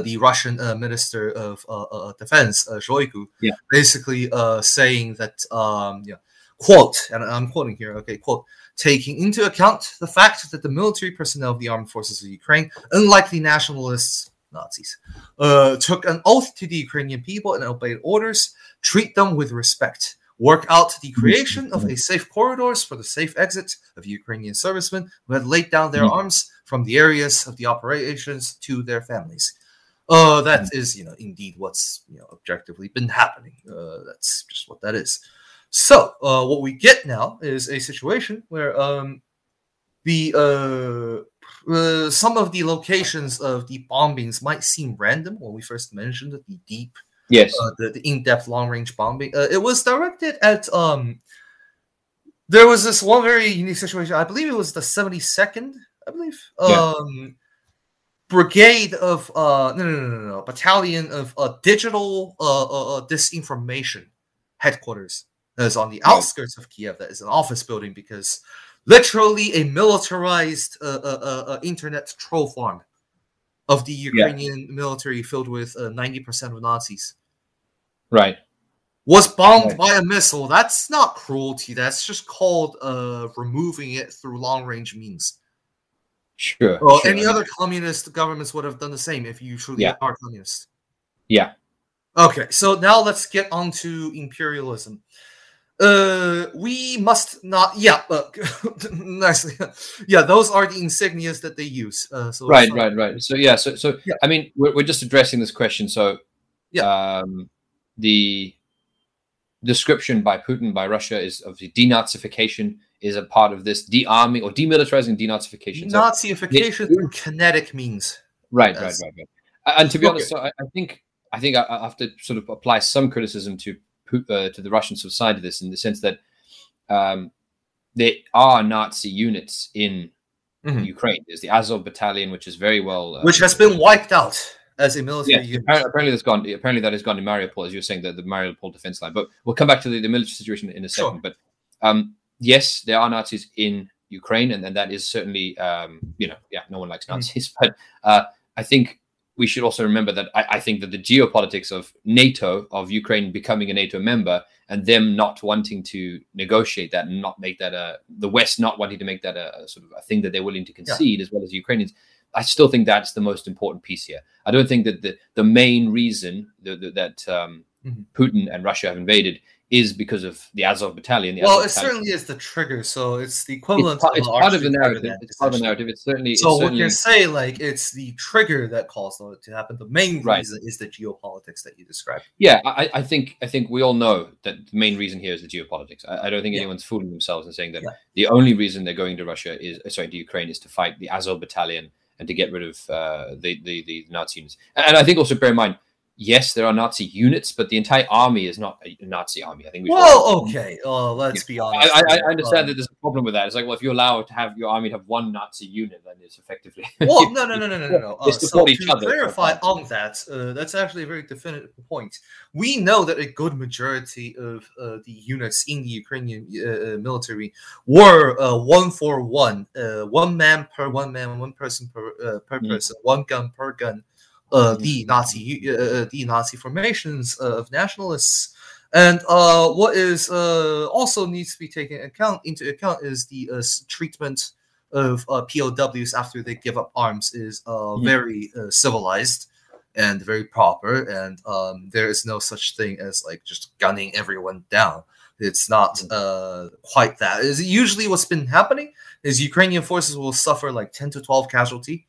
[SPEAKER 3] the Russian uh, Minister of uh, uh, Defense, uh, Shoigu,
[SPEAKER 2] Yeah.
[SPEAKER 3] basically uh, saying that, um, yeah, quote, and I'm quoting here, okay, quote, taking into account the fact that the military personnel of the armed forces of Ukraine, unlike the nationalists, Nazis, uh, took an oath to the Ukrainian people and obeyed orders, treat them with respect. Work out the creation of a safe corridors for the safe exit of Ukrainian servicemen who had laid down their
[SPEAKER 2] Mhm.
[SPEAKER 3] arms from the areas of the operations to their families. Uh, that is, you know, indeed what's you know objectively been happening. Uh, that's just what that is. So, uh, what we get now is a situation where um, the uh, uh, some of the locations of the bombings might seem random when we first mentioned the deep,
[SPEAKER 2] yes.
[SPEAKER 3] uh, the, the in-depth long-range bombing. Uh, it was directed at um. There was this one very unique situation. I believe it was the 72nd. I believe.
[SPEAKER 2] Yeah.
[SPEAKER 3] Brigade of uh no no no no, no battalion of uh digital uh, uh, uh disinformation headquarters that is on the outskirts of Kiev. That is an office building because literally a militarized uh, uh, uh, uh, internet troll farm of the Ukrainian military filled with uh, ninety percent of Nazis
[SPEAKER 2] Right.
[SPEAKER 3] was bombed
[SPEAKER 2] Right.
[SPEAKER 3] by a missile. That's not cruelty. That's just called uh removing it through long range means.
[SPEAKER 2] Sure.
[SPEAKER 3] Well,
[SPEAKER 2] sure.
[SPEAKER 3] any other communist governments would have done the same if you truly
[SPEAKER 2] Yeah.
[SPEAKER 3] are communist.
[SPEAKER 2] Yeah.
[SPEAKER 3] Okay, so now let's get on to imperialism. Uh, we must not. Yeah, uh, nicely. Yeah, those are the insignias that they use. Uh, so
[SPEAKER 2] Right,
[SPEAKER 3] so-
[SPEAKER 2] right, right. So yeah, so so
[SPEAKER 3] Yeah.
[SPEAKER 2] I mean, we're, we're just addressing this question. So
[SPEAKER 3] Yeah.
[SPEAKER 2] um, the description by Putin by Russia is of the denazification is a part of this de-arming or demilitarizing denazification. So-
[SPEAKER 3] Nazification through kinetic means.
[SPEAKER 2] Right, right,
[SPEAKER 3] Yes.
[SPEAKER 2] right, right. And to be
[SPEAKER 3] Okay.
[SPEAKER 2] honest, so I, I think I think I, I have to sort of apply some criticism to uh, to the Russian side of this in the sense that um, there are Nazi units in
[SPEAKER 3] Mhm.
[SPEAKER 2] Ukraine. There's the Azov battalion, which is very well, uh,
[SPEAKER 3] Which has been wiped out as a military
[SPEAKER 2] yeah,
[SPEAKER 3] unit.
[SPEAKER 2] apparently, apparently that's gone. Apparently that has gone to Mariupol, as you were saying, the, the Mariupol defense line. But we'll come back to the, the military situation in a
[SPEAKER 3] Sure.
[SPEAKER 2] second. But um, yes, there are Nazis in Ukraine, and, and that is certainly, um, you know, yeah, no one likes Nazis, but uh, I think we should also remember that I, I, think that the geopolitics of NATO, of Ukraine becoming a NATO member, and them not wanting to negotiate that and not make that a the West not wanting to make that a, a sort of a thing that they're willing to concede, yeah. as well as the Ukrainians. I still think that's the most important piece here. I don't think that the the main reason that, that um, mm-hmm. Putin and Russia have invaded is because of the Azov battalion. The
[SPEAKER 3] well,
[SPEAKER 2] Azov
[SPEAKER 3] it
[SPEAKER 2] battalion.
[SPEAKER 3] certainly is the trigger, so it's the equivalent.
[SPEAKER 2] It's, part, it's part of the narrative. It's part of the narrative. It's certainly.
[SPEAKER 3] So
[SPEAKER 2] it's
[SPEAKER 3] we can say like it's the trigger that caused it to happen. The main
[SPEAKER 2] Right.
[SPEAKER 3] reason is the geopolitics that you described.
[SPEAKER 2] Yeah, I, I think I think we all know that the main reason here is the geopolitics. I, I don't think
[SPEAKER 3] Yeah.
[SPEAKER 2] anyone's fooling themselves and saying that
[SPEAKER 3] Yeah.
[SPEAKER 2] the only reason they're going to Russia is uh, sorry to Ukraine is to fight the Azov battalion and to get rid of uh, the, the the Nazi units. And I think also bear in mind, yes, there are Nazi units, but the entire army is not a Nazi army. I think we
[SPEAKER 3] Well, okay. Uh, let's be honest.
[SPEAKER 2] I, I
[SPEAKER 3] here.
[SPEAKER 2] understand
[SPEAKER 3] Um,
[SPEAKER 2] that there's a problem with that. It's like, well, if you're allowed to have your army to have one Nazi unit, then it's effectively.
[SPEAKER 3] well, no, no, no, no, no, no. no. Uh, so to
[SPEAKER 2] other.
[SPEAKER 3] clarify on that, uh, that's actually a very definitive point. We know that a good majority of uh, the units in the Ukrainian uh, uh, military were uh, one for one, uh, one man per one man, one person per uh, per
[SPEAKER 2] Mhm.
[SPEAKER 3] person, one gun per gun. Uh,
[SPEAKER 2] Mhm.
[SPEAKER 3] the Nazi, uh, uh, the Nazi formations of nationalists. And uh, what is uh, also needs to be taken account into account is the uh, treatment of uh, POWs after they give up arms is uh,
[SPEAKER 2] Mhm.
[SPEAKER 3] very uh, civilized and very proper, and um, there is no such thing as like just gunning everyone down. It's not uh, quite that. Is usually what's been happening is Ukrainian forces will suffer like ten to twelve casualty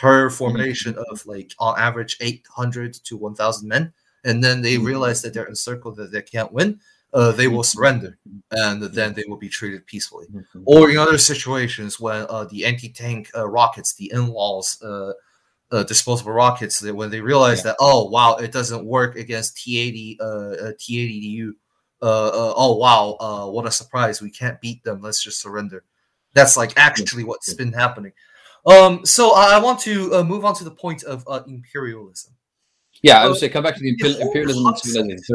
[SPEAKER 3] per formation of like on average eight hundred to one thousand men, and then they
[SPEAKER 2] Mhm.
[SPEAKER 3] realize that they're encircled that they can't win. Uh, they will surrender, and then they will be treated peacefully or in other situations when uh, the anti-tank uh, rockets, the NLAWs uh, uh, disposable rockets, when they realize
[SPEAKER 2] Yeah.
[SPEAKER 3] that oh wow, it doesn't work against T80 uh, uh, T80U. Uh, uh, oh wow, uh, what a surprise! We can't beat them. Let's just surrender. That's like actually what's been happening. Um, so I, want to uh, move on to the point of uh, imperialism.
[SPEAKER 2] yeah, I would
[SPEAKER 3] Uh,
[SPEAKER 2] say come back to the
[SPEAKER 3] The
[SPEAKER 2] imperialism.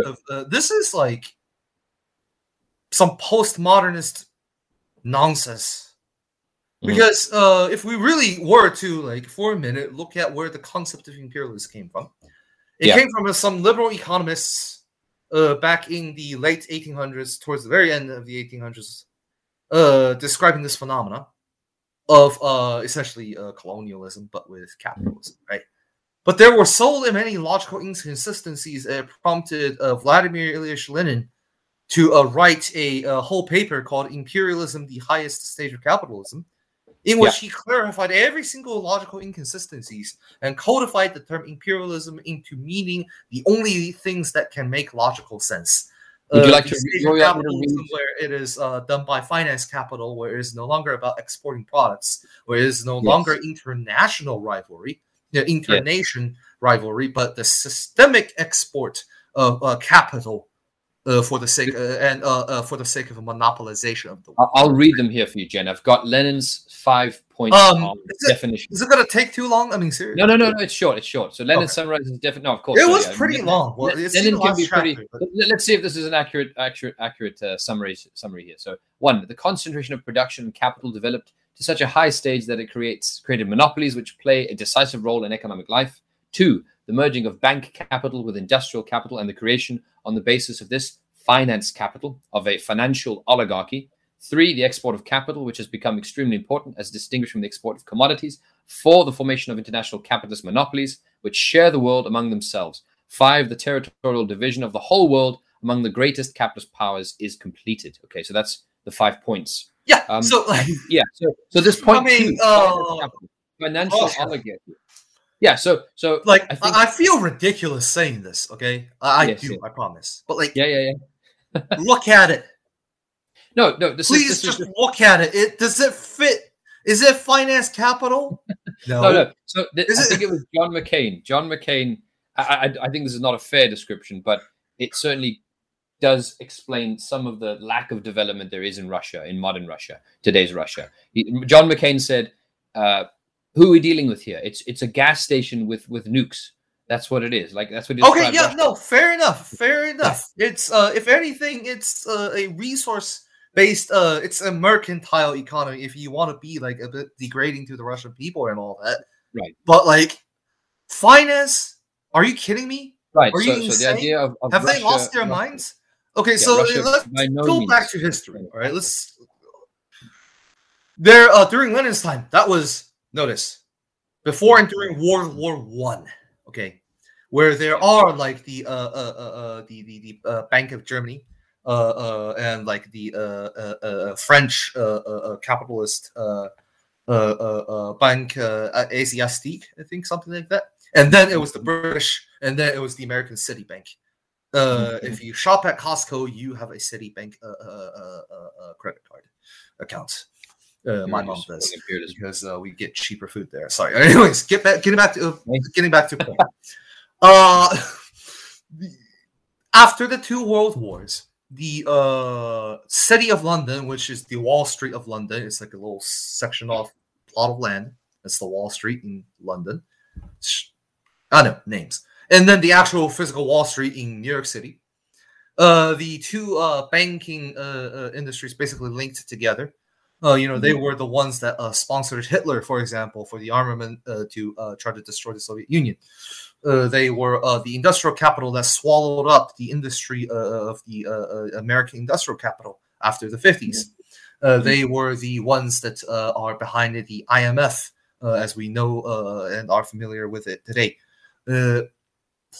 [SPEAKER 3] Of, uh, this is like some postmodernist nonsense.
[SPEAKER 2] Mhm.
[SPEAKER 3] Because uh, if we really were to, like, for a minute, look at where the concept of imperialism came from, it
[SPEAKER 2] Yeah.
[SPEAKER 3] came from uh, some liberal economists uh, back in the late 1800s, towards the very end of the 1800s, uh, describing this phenomena of uh, essentially uh, colonialism, but with capitalism, right? But there were so many logical inconsistencies that prompted uh, Vladimir Ilyich Lenin to uh, write a, uh whole paper called Imperialism, the Highest Stage of Capitalism, in which he clarified every single logical inconsistencies and codified the term imperialism into meaning the only things that can make logical sense.
[SPEAKER 2] Would you
[SPEAKER 3] Uh,
[SPEAKER 2] like
[SPEAKER 3] the
[SPEAKER 2] to read-
[SPEAKER 3] of
[SPEAKER 2] would you like me to
[SPEAKER 3] capitalism
[SPEAKER 2] read-
[SPEAKER 3] where it is uh, done by finance capital, where it is no longer about exporting products, where it is no
[SPEAKER 2] Yes.
[SPEAKER 3] longer international rivalry, the internation rivalry, but the systemic export of uh, capital uh, for the sake uh, and uh, uh, for the sake of a monopolization of the
[SPEAKER 2] I'll, I'll read them here for you, Jen. I've got Lenin's five point
[SPEAKER 3] Um, is
[SPEAKER 2] definition.
[SPEAKER 3] Is it going to take too long? I mean, seriously.
[SPEAKER 2] No, no, no, no. It's short. It's short. So Lenin
[SPEAKER 3] Okay.
[SPEAKER 2] summarizes definition. No, of course.
[SPEAKER 3] It was
[SPEAKER 2] yeah.
[SPEAKER 3] pretty long. Well, it's
[SPEAKER 2] Lenin can be pretty.
[SPEAKER 3] but-
[SPEAKER 2] let- Let's see if this is an accurate, accurate, accurate uh, summary. Summary here. So, one, the concentration of production and capital developed to such a high stage that it creates created monopolies which play a decisive role in economic life. Two, the merging of bank capital with industrial capital and the creation on the basis of this finance capital of a financial oligarchy. Three, the export of capital, which has become extremely important as distinguished from the export of commodities. Four, the formation of international capitalist monopolies, which share the world among themselves. Five, the territorial division of the whole world among the greatest capitalist powers is completed. Okay, so that's the five points.
[SPEAKER 3] Yeah.
[SPEAKER 2] Um,
[SPEAKER 3] so, like,
[SPEAKER 2] Yeah, so so this point I
[SPEAKER 3] mean,
[SPEAKER 2] two,
[SPEAKER 3] uh,
[SPEAKER 2] financial
[SPEAKER 3] Russia.
[SPEAKER 2] oligarchy. Yeah, so so
[SPEAKER 3] like
[SPEAKER 2] I
[SPEAKER 3] I,
[SPEAKER 2] think-
[SPEAKER 3] I feel ridiculous saying this. Okay, I, I
[SPEAKER 2] Yes,
[SPEAKER 3] do.
[SPEAKER 2] yes.
[SPEAKER 3] I promise. But like,
[SPEAKER 2] yeah, yeah, yeah.
[SPEAKER 3] look at it.
[SPEAKER 2] No, no, this
[SPEAKER 3] Please
[SPEAKER 2] is this
[SPEAKER 3] just
[SPEAKER 2] is
[SPEAKER 3] look at it. It does it fit? Is it finance capital? No.
[SPEAKER 2] no, no. So th-
[SPEAKER 3] Is
[SPEAKER 2] I
[SPEAKER 3] it-
[SPEAKER 2] think it was John McCain. John McCain. I, I, I think this is not a fair description, but it certainly does explain some of the lack of development there is in Russia, in modern Russia, today's Russia. He, John McCain said, uh, "Who are we dealing with here? It's it's a gas station with with nukes. That's what it is. Like that's what."
[SPEAKER 3] Okay, yeah,
[SPEAKER 2] Russia.
[SPEAKER 3] no, fair enough, fair enough. It's uh, if anything, it's uh, a resource based. Uh, it's a mercantile economy. If you want to be like a bit degrading to the Russian people and all that,
[SPEAKER 2] Right.
[SPEAKER 3] But like finance, are you kidding me?
[SPEAKER 2] Right.
[SPEAKER 3] Are
[SPEAKER 2] so,
[SPEAKER 3] you
[SPEAKER 2] so the idea of, of
[SPEAKER 3] Have they lost their
[SPEAKER 2] Russia-
[SPEAKER 3] minds? Okay,
[SPEAKER 2] Yeah,
[SPEAKER 3] so
[SPEAKER 2] Russia
[SPEAKER 3] let's
[SPEAKER 2] no
[SPEAKER 3] go
[SPEAKER 2] means-
[SPEAKER 3] back to history. All right, let's. There, uh, during Lenin's time, that was notice before and during World War One. Okay, where there are like the uh, uh, uh, uh the the, the uh, Bank of Germany, uh, uh, and like the uh, uh, uh, French uh, uh, uh, capitalist uh, uh, uh, uh, Bank uh, Asiatique, I think something like that. And then it was the British, and then it was the American Citibank. Uh,
[SPEAKER 2] Mhm.
[SPEAKER 3] If you shop at Costco, you have a Citibank uh, uh, uh, uh, uh, credit card account. Uh, my
[SPEAKER 2] You're
[SPEAKER 3] mom does because uh, we get cheaper food there. Sorry. Anyways, get back, getting back to uh, getting back to point. uh, after the two world wars, the uh, city of London, which is the Wall Street of London, it's like a little section off plot of land. It's the Wall Street in London. I know names, and then the actual physical Wall Street in New York City. Uh, the two uh, banking uh, uh, industries basically linked together. Uh, you know, they were the ones that uh, sponsored Hitler, for example, for the armament uh, to uh, try to destroy the Soviet Union. Uh, they were uh, the industrial capital that swallowed up the industry uh, of the American industrial capital after the 50s. Uh, they were the ones that uh, are behind the IMF, uh, as we know uh, and are familiar with it today.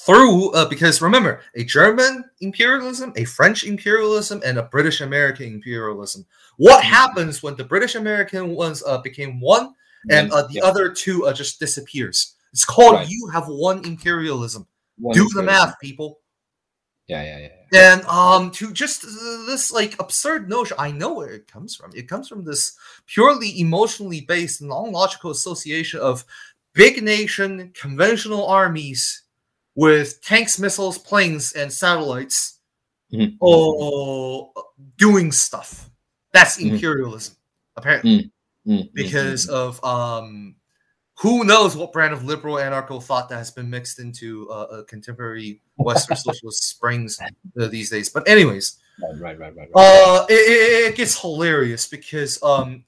[SPEAKER 3] Through uh, because remember a german imperialism a french imperialism and a british american imperialism what happens when the british american ones uh, became one and uh, the
[SPEAKER 2] Yeah.
[SPEAKER 3] other two uh, just disappears it's called
[SPEAKER 2] Right.
[SPEAKER 3] you have one imperialism
[SPEAKER 2] One
[SPEAKER 3] do the math people
[SPEAKER 2] Yeah, yeah, yeah. yeah.
[SPEAKER 3] and um to just uh, this like absurd notion i know where it comes from it comes from this purely emotionally based non-logical association of big nation conventional armies with tanks missiles planes and satellites
[SPEAKER 2] Mhm.
[SPEAKER 3] oh doing stuff that's
[SPEAKER 2] Mhm.
[SPEAKER 3] imperialism apparently
[SPEAKER 2] Mm, mm,
[SPEAKER 3] because of um who knows what brand of liberal anarcho thought that has been mixed into uh, uh, contemporary western socialist springs uh, these days but anyways.
[SPEAKER 2] Right, right, right, right. right.
[SPEAKER 3] uh it, it, it gets hilarious because um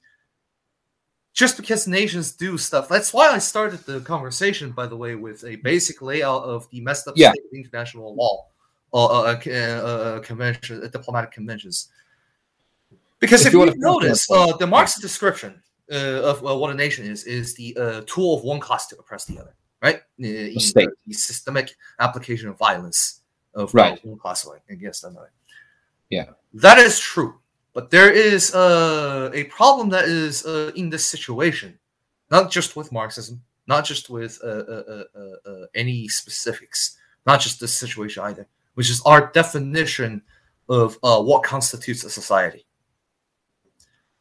[SPEAKER 3] just because nations do stuff that's why i started the conversation by the way with a basic layout of the messed up
[SPEAKER 2] Yeah.
[SPEAKER 3] state of international law uh, uh, uh, uh, uh, convention uh, diplomatic conventions because
[SPEAKER 2] If
[SPEAKER 3] if,
[SPEAKER 2] you
[SPEAKER 3] you,
[SPEAKER 2] wanna finish that
[SPEAKER 3] notice uh, the marxist description uh, of uh, what a nation is is the uh, tool of one class to oppress the other right Uh,
[SPEAKER 2] state.
[SPEAKER 3] the systemic application of violence of
[SPEAKER 2] Right.
[SPEAKER 3] uh, one class against another
[SPEAKER 2] Yeah.
[SPEAKER 3] that is true but there is uh, a problem that is uh, in this situation. Not just with marxism not just with uh, uh, uh, uh, any specifics not just this situation either which is our definition of what constitutes a society.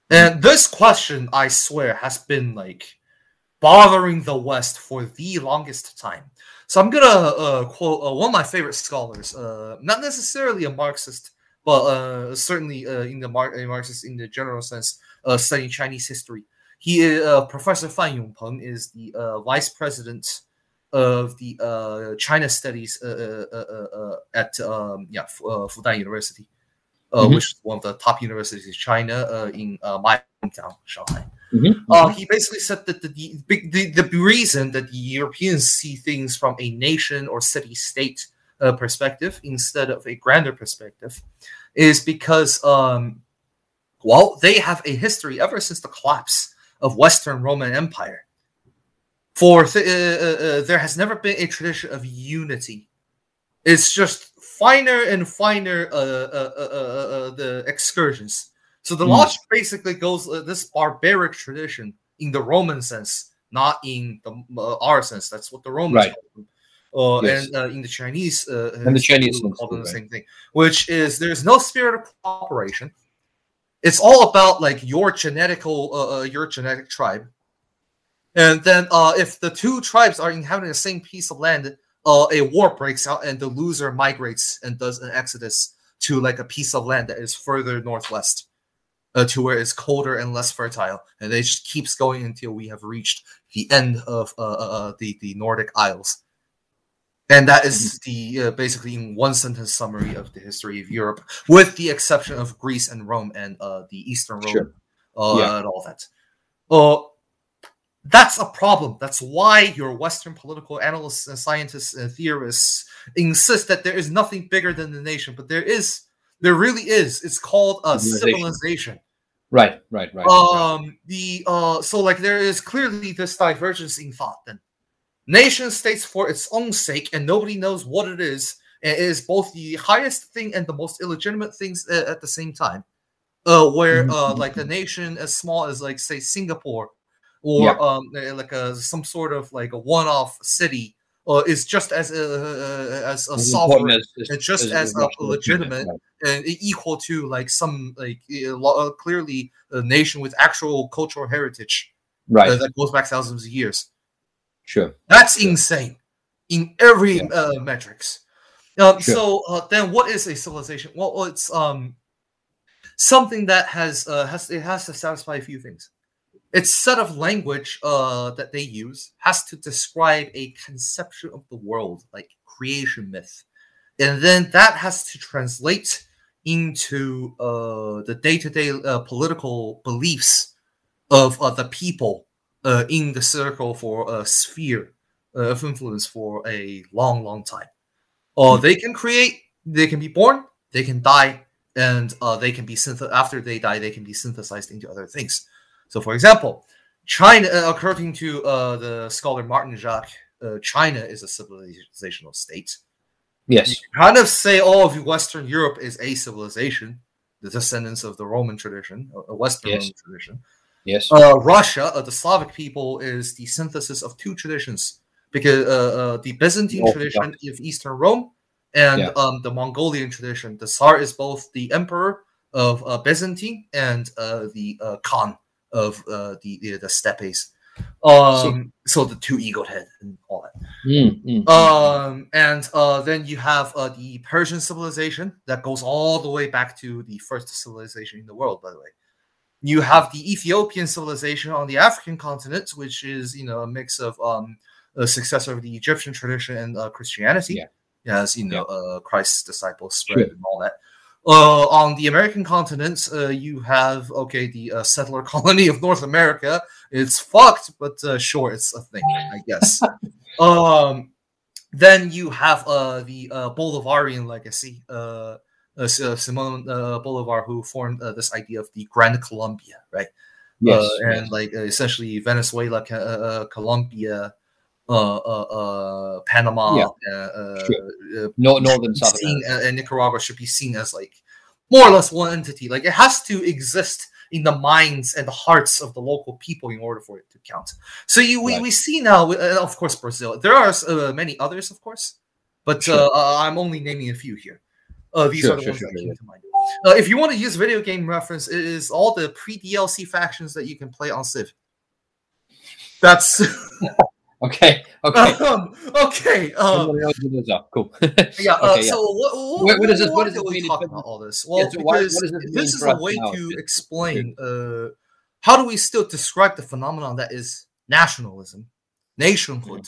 [SPEAKER 3] And this question i swear has been like bothering the west for the longest time. So i'm gonna quote one of my favorite scholars not necessarily a marxist but uh, certainly uh, in the Mar- a Marxist in the general sense, uh, studying Chinese history. He, uh, Professor Fan Yongpeng, is the uh, vice president of the uh, China Studies at um, yeah Fu- uh, Fudan University, uh,
[SPEAKER 2] Mhm.
[SPEAKER 3] which is one of the top universities in China uh, in uh, my hometown, Shanghai.
[SPEAKER 2] Mhm,
[SPEAKER 3] Uh, he basically said that the, the, the, the reason that the Europeans see things from a nation or city state uh, perspective instead of a grander perspective is because, um, well, they have a history ever since the collapse of Western Roman Empire. For th- uh, uh, uh, there has never been a tradition of unity. It's just finer and finer uh, uh, uh, the excursions. So the
[SPEAKER 2] Hmm.
[SPEAKER 3] logic basically goes uh, this barbaric tradition in the Roman sense, not in the uh, our sense. That's what the Romans
[SPEAKER 2] Right.
[SPEAKER 3] Them. Uh,
[SPEAKER 2] Yes.
[SPEAKER 3] And uh, in the Chinese, uh,
[SPEAKER 2] And the Chinese
[SPEAKER 3] call them the same thing, which is there's no spirit of cooperation. It's all about like your genetical, uh, uh, your genetic tribe, and then uh, if the two tribes are inhabiting the same piece of land, uh, a war breaks out, and the loser migrates and does an exodus to like a piece of land that is further northwest, uh, to where it's colder and less fertile, and it just keeps going until we have reached the end of uh, uh, uh, the the Nordic Isles. And that is the uh, basically in one sentence summary of the history of Europe, with the exception of Greece and Rome and uh, the Eastern Rome
[SPEAKER 2] Sure.
[SPEAKER 3] uh,
[SPEAKER 2] Yeah.
[SPEAKER 3] and all that. Uh, that's a problem. That's why your Western political analysts and scientists and theorists insist that there is nothing bigger than the nation, but there is. There really is. It's called a
[SPEAKER 2] Civilization.
[SPEAKER 3] civilization.
[SPEAKER 2] Right, right, right. right.
[SPEAKER 3] Um, the uh, so like there is clearly this divergence in thought. Then, nation states for its own sake, and nobody knows what it is. It is both the highest thing and the most illegitimate things uh, at the same time. Uh, where
[SPEAKER 2] Mhm,
[SPEAKER 3] uh, like a nation as small as like say Singapore, or
[SPEAKER 2] Yeah.
[SPEAKER 3] um uh, like a some sort of like a one-off city, uh, is just as uh, as a
[SPEAKER 2] As
[SPEAKER 3] sovereign
[SPEAKER 2] as- as-
[SPEAKER 3] it's just as a legitimate
[SPEAKER 2] right.
[SPEAKER 3] and equal to like some like uh, uh, clearly a nation with actual cultural heritage
[SPEAKER 2] Right,
[SPEAKER 3] uh, that goes back thousands of years.
[SPEAKER 2] Sure.
[SPEAKER 3] That's insane in every
[SPEAKER 2] Yeah.
[SPEAKER 3] uh, metrics. Um,
[SPEAKER 2] Sure.
[SPEAKER 3] So uh, then, what is a civilization? Well, it's um something that has uh, has it has to satisfy a few things. Its set of language uh, that they use has to describe a conception of the world, like creation myth, and then that has to translate into uh, the day-to-day uh, political beliefs of uh, the people uh, in the circle for a sphere uh, of influence for a long, long time. Or they can create, they can be born, they can die, and uh, they can be synth- after they die, they can be synthesized into other things. So, for example, China, uh, according to uh, the scholar Martin Jacques, uh, China is a civilizational state.
[SPEAKER 2] Yes,
[SPEAKER 3] Kind of say all of Western Europe is a civilization, the descendants of the Roman tradition, a Western
[SPEAKER 2] Yes.
[SPEAKER 3] Roman tradition.
[SPEAKER 2] Yes.
[SPEAKER 3] Uh, Russia, uh, the Slavic people, is the synthesis of two traditions because uh, uh, the Byzantine
[SPEAKER 2] Orthodox.
[SPEAKER 3] tradition of Eastern Rome and
[SPEAKER 2] Yeah.
[SPEAKER 3] um, the Mongolian tradition. The Tsar is both the emperor of uh, Byzantine and uh, the uh, Khan of uh, the, the steppes. Um, so the two egoed head and all that.
[SPEAKER 2] Mm, mm, mm.
[SPEAKER 3] Um, and uh, then you have uh, the Persian civilization that goes all the way back to the first civilization in the world, by the way. You have the Ethiopian civilization on the African continent, which is you know a mix of um, a successor of the Egyptian tradition and uh, Christianity, as you know uh, Christ's disciples spread
[SPEAKER 2] Sure.
[SPEAKER 3] and all that. Uh, on the American continent, uh, you have okay the uh, settler colony of North America. It's fucked, but uh, sure, it's a thing, I guess. um, then you have uh, the uh, Bolivarian legacy, uh, uh, S- uh, Simon Bolivar, who formed uh, this idea of the Grand Colombia, right?
[SPEAKER 2] yes,
[SPEAKER 3] and like uh, essentially Venezuela, Colombia, uh, uh, uh, Panama,
[SPEAKER 2] Yeah.
[SPEAKER 3] uh, uh,
[SPEAKER 2] Sure.
[SPEAKER 3] uh,
[SPEAKER 2] No, northern southern.
[SPEAKER 3] seen, uh, and Nicaragua should be seen as like more or less one entity. Like it has to exist in the minds and the hearts of the local people in order for it to count. So you we,
[SPEAKER 2] Right.
[SPEAKER 3] we see now, uh, of course, Brazil. There are uh, many others, of course, but
[SPEAKER 2] Sure.
[SPEAKER 3] uh, I'm only naming a few here. Uh, these
[SPEAKER 2] Sure,
[SPEAKER 3] are the
[SPEAKER 2] sure,
[SPEAKER 3] ones
[SPEAKER 2] sure,
[SPEAKER 3] that
[SPEAKER 2] yeah.
[SPEAKER 3] came to mind. Uh, if you want to use video game reference, it is all the pre DLC factions that you can play on Civ. That's
[SPEAKER 2] Okay, okay.
[SPEAKER 3] um, okay. Um,
[SPEAKER 2] Somebody else do those up. Cool.
[SPEAKER 3] yeah. Uh,
[SPEAKER 2] Okay, yeah.
[SPEAKER 3] so what, what,
[SPEAKER 2] What- what is this- what this
[SPEAKER 3] we talk about all this? Well,
[SPEAKER 2] so why-
[SPEAKER 3] because
[SPEAKER 2] this
[SPEAKER 3] this is a way
[SPEAKER 2] now?
[SPEAKER 3] to explain uh, how do we still describe the phenomenon that is nationalism, nationhood,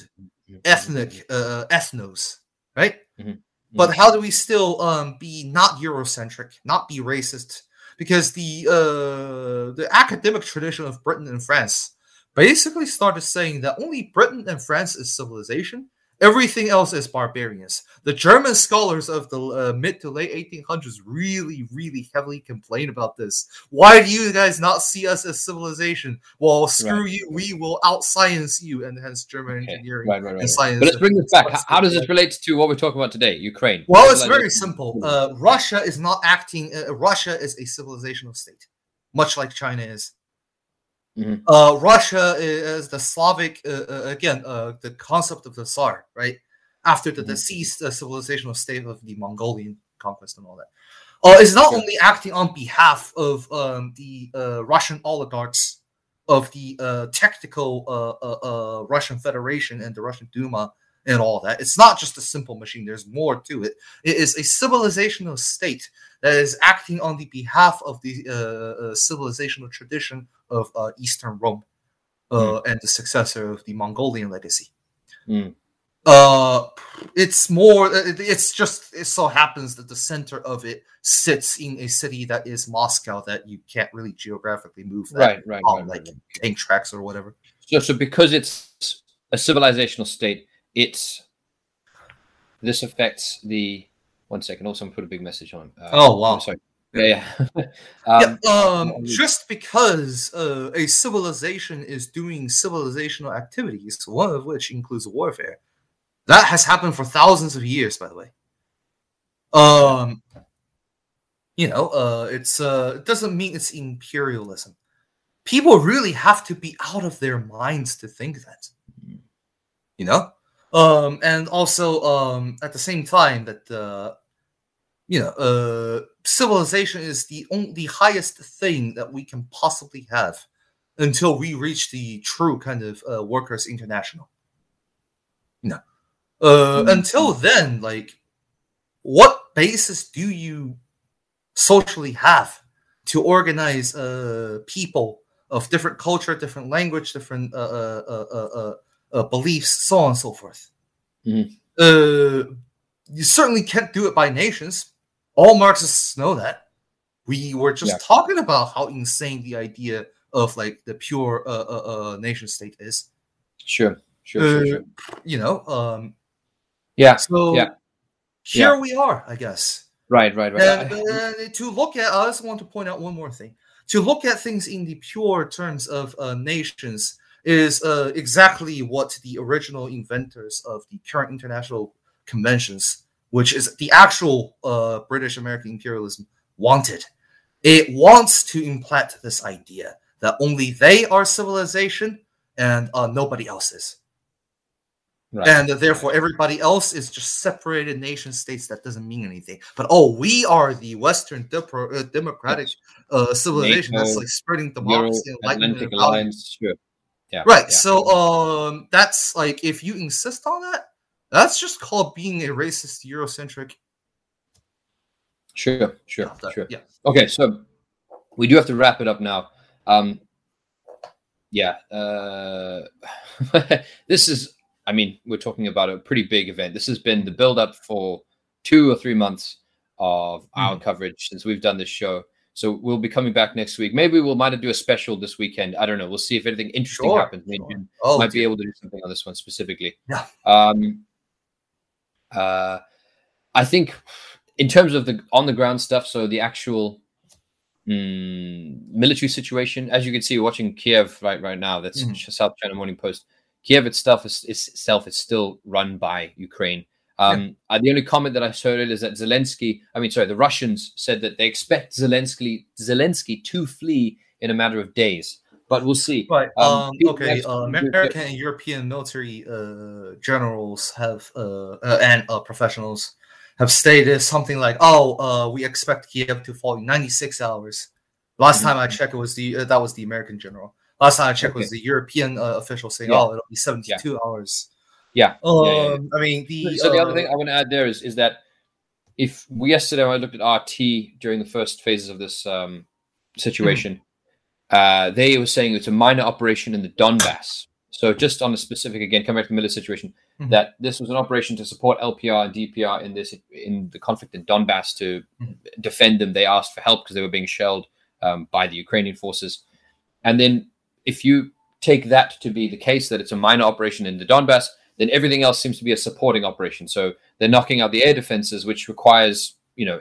[SPEAKER 3] ethnic, uh, ethnos, right?
[SPEAKER 2] Mhm.
[SPEAKER 3] But how do we still um, be not Eurocentric, not be racist? Because the uh, the academic tradition of Britain and France basically started saying that only Britain and France is civilization. Everything else is barbarians. The German scholars of the uh, mid to late 1800s really, really heavily complain about this. Why do you guys not see us as civilization? Well, screw
[SPEAKER 2] Right.
[SPEAKER 3] you. We will out science you, and hence German
[SPEAKER 2] Okay,
[SPEAKER 3] engineering
[SPEAKER 2] right, right.
[SPEAKER 3] and science.
[SPEAKER 2] But let's bring this back. How, how does this relate to what we're talking about today? Ukraine.
[SPEAKER 3] well, it's very simple. Uh, Russia is not acting. Uh, Russia is a civilizational state, much like China is.
[SPEAKER 2] Mhm.
[SPEAKER 3] Uh, Russia is the Slavic. Uh, uh, again, uh, the concept of the Tsar, right? After the
[SPEAKER 2] Mhm.
[SPEAKER 3] deceased uh, civilizational state of the Mongolian conquest and all that, uh, is not
[SPEAKER 2] Sure.
[SPEAKER 3] only acting on behalf of um, the uh, Russian oligarchs of the uh, technical uh, uh, uh, Russian Federation and the Russian Duma and all that. It's not just a simple machine. There's more to it. It is a civilizational state that is acting on the behalf of the uh, uh, civilizational tradition of uh, Eastern Rome uh, and the successor of the Mongolian legacy.
[SPEAKER 2] Mm.
[SPEAKER 3] Uh, it's more. It's just. It so happens that the center of it sits in a city that is Moscow that you can't really geographically move. That
[SPEAKER 2] Right, right,
[SPEAKER 3] on
[SPEAKER 2] right,
[SPEAKER 3] like
[SPEAKER 2] right.
[SPEAKER 3] tank tracks or whatever.
[SPEAKER 2] So, so because it's a civilizational state, it's this affects the. One second. Also, I'm put a big message on. Uh,
[SPEAKER 3] Oh, wow.
[SPEAKER 2] I'm sorry. Yeah, yeah. um,
[SPEAKER 3] yeah, um,
[SPEAKER 2] um,
[SPEAKER 3] just because uh, a civilization is doing civilizational activities, one of which includes warfare, that has happened for thousands of years, by the way. Um, you know, uh, it's uh, it doesn't mean it's imperialism. People really have to be out of their minds to think that. You know, um, and also um, at the same time that uh, you know, uh, civilization is the only the highest thing that we can possibly have until we reach the true kind of uh, workers international. No, uh,
[SPEAKER 2] Mhm.
[SPEAKER 3] until then, like, what basis do you socially have to organize uh, people of different culture, different language, different uh, uh, uh, uh, uh, beliefs, so on and so forth?
[SPEAKER 2] Mhm.
[SPEAKER 3] Uh, you certainly can't do it by nations. All Marxists know that. We were just
[SPEAKER 2] Yeah.
[SPEAKER 3] talking about how insane the idea of like the pure uh, uh, uh, nation state is.
[SPEAKER 2] sure, sure, sure,
[SPEAKER 3] Uh,
[SPEAKER 2] sure.
[SPEAKER 3] You know, um,
[SPEAKER 2] Yeah,
[SPEAKER 3] so
[SPEAKER 2] yeah.
[SPEAKER 3] here
[SPEAKER 2] Yeah.
[SPEAKER 3] we are, I guess.
[SPEAKER 2] right, right, right.
[SPEAKER 3] And uh, to look at, I just want to point out one more thing. To look at things in the pure terms of uh, nations is uh, exactly what the original inventors of the current international conventions, which is the actual uh, British American imperialism, wanted. It wants to implant this idea that only they are civilization and uh, nobody else is
[SPEAKER 2] right.
[SPEAKER 3] and therefore everybody else is just separated nation states that doesn't mean anything but oh we are the western depro- uh, democratic uh, civilization that's like spreading democracy and enlightenment
[SPEAKER 2] Atlantic. Alliance, sure. Yeah,
[SPEAKER 3] right
[SPEAKER 2] yeah.
[SPEAKER 3] so um that's like if you insist on that that's just called being a racist eurocentric
[SPEAKER 2] Sure, sure,
[SPEAKER 3] Yeah,
[SPEAKER 2] sure.
[SPEAKER 3] yeah
[SPEAKER 2] Okay, so we do have to wrap it up now. Um, yeah, uh, this is. I mean, we're talking about a pretty big event. This has been the build-up for two or three months of our
[SPEAKER 3] Mm-hmm.
[SPEAKER 2] coverage since we've done this show. So we'll be coming back next week. Maybe we'll might have do a special this weekend. I don't know. We'll see if anything interesting
[SPEAKER 3] Sure,
[SPEAKER 2] happens. Maybe
[SPEAKER 3] sure. oh
[SPEAKER 2] might be able to do something on this one specifically.
[SPEAKER 3] Yeah.
[SPEAKER 2] Um, uh, I think in terms of the on the ground stuff, so the actual mm, military situation, as you can see, we're watching Kiev right right now. That's
[SPEAKER 3] Mhm.
[SPEAKER 2] South China Morning Post. Kiev itself is itself is still run by Ukraine. Um, uh, the only comment that I heard is that Zelensky, I mean, sorry, the Russians said that they expect Zelensky Zelensky to flee in a matter of days, but we'll see.
[SPEAKER 3] Right.
[SPEAKER 2] Um,
[SPEAKER 3] Um, okay. Uh, American and European military uh, generals have uh, uh, and uh, professionals have stated something like, "Oh, uh, we expect Kiev to fall in 96 hours." Last time I checked, it was the uh, that was the American general. Last time I checked was the European uh, official saying,
[SPEAKER 2] Yeah.
[SPEAKER 3] "Oh, it'll be 72 hours."
[SPEAKER 2] Yeah.
[SPEAKER 3] Um,
[SPEAKER 2] yeah, yeah.
[SPEAKER 3] I mean, the
[SPEAKER 2] so the other
[SPEAKER 3] uh,
[SPEAKER 2] thing I want to add there is is that if yesterday when I looked at RT during the first phases of this um, situation, uh, they were saying it's a minor operation in the Donbass. So just on the specific again, coming back to the Miller situation,
[SPEAKER 3] Mhm.
[SPEAKER 2] that this was an operation to support LPR and DPR in this in the conflict in Donbass to
[SPEAKER 3] Mhm.
[SPEAKER 2] defend them. They asked for help because they were being shelled um, by the Ukrainian forces, and then if you take that to be the case that it's a minor operation in the Donbass, then everything else seems to be a supporting operation. So they're knocking out the air defenses, which requires you know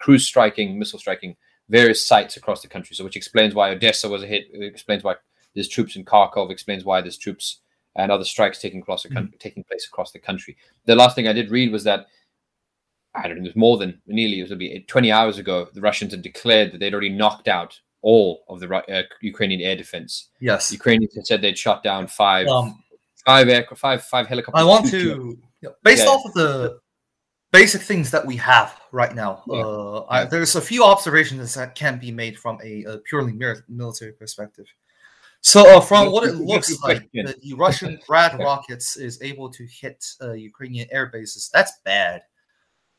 [SPEAKER 2] cruise striking, missile striking various sites across the country. So which explains why Odessa was a hit. It explains why there's troops in Kharkov. Explains why there's troops and other strikes taking across the country, taking place across the country. The last thing I did read was that I don't know, it was more than nearly it was be 20 hours ago. The Russians had declared that they'd already knocked out all of the uh, Ukrainian air defense.
[SPEAKER 3] yes.
[SPEAKER 2] Ukrainians had said they'd shot down five,
[SPEAKER 3] Um,
[SPEAKER 2] five air, five, five helicopters.
[SPEAKER 3] I want to, based
[SPEAKER 2] Yeah,
[SPEAKER 3] off of the basic things that we have right now.
[SPEAKER 2] Yeah.
[SPEAKER 3] Uh, I, there's a few observations that can be made from a, a purely military perspective. So, uh, from what it looks like, the, the Russian Grad rockets is able to hit uh, Ukrainian air bases. That's bad.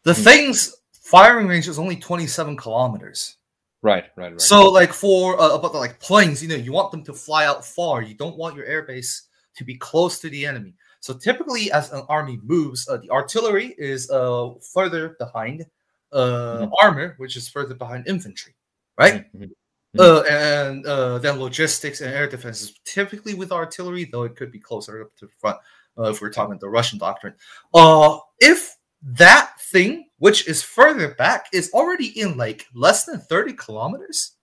[SPEAKER 3] The
[SPEAKER 2] Hmm.
[SPEAKER 3] thing's firing range is only 27 kilometers.
[SPEAKER 2] Right, right, right.
[SPEAKER 3] So, like for uh, about the, like planes, you know, you want them to fly out far. You don't want your airbase to be close to the enemy. So typically, as an army moves, uh, the artillery is uh, further behind uh,
[SPEAKER 2] Mhm.
[SPEAKER 3] armor, which is further behind infantry, right?
[SPEAKER 2] Mhm.
[SPEAKER 3] Uh, and uh, then logistics and air defenses. Typically, with artillery, though, it could be closer up to the front uh, if we're talking the Russian doctrine. Uh, if that thing, which is further back, is already in like less than thirty kilometers,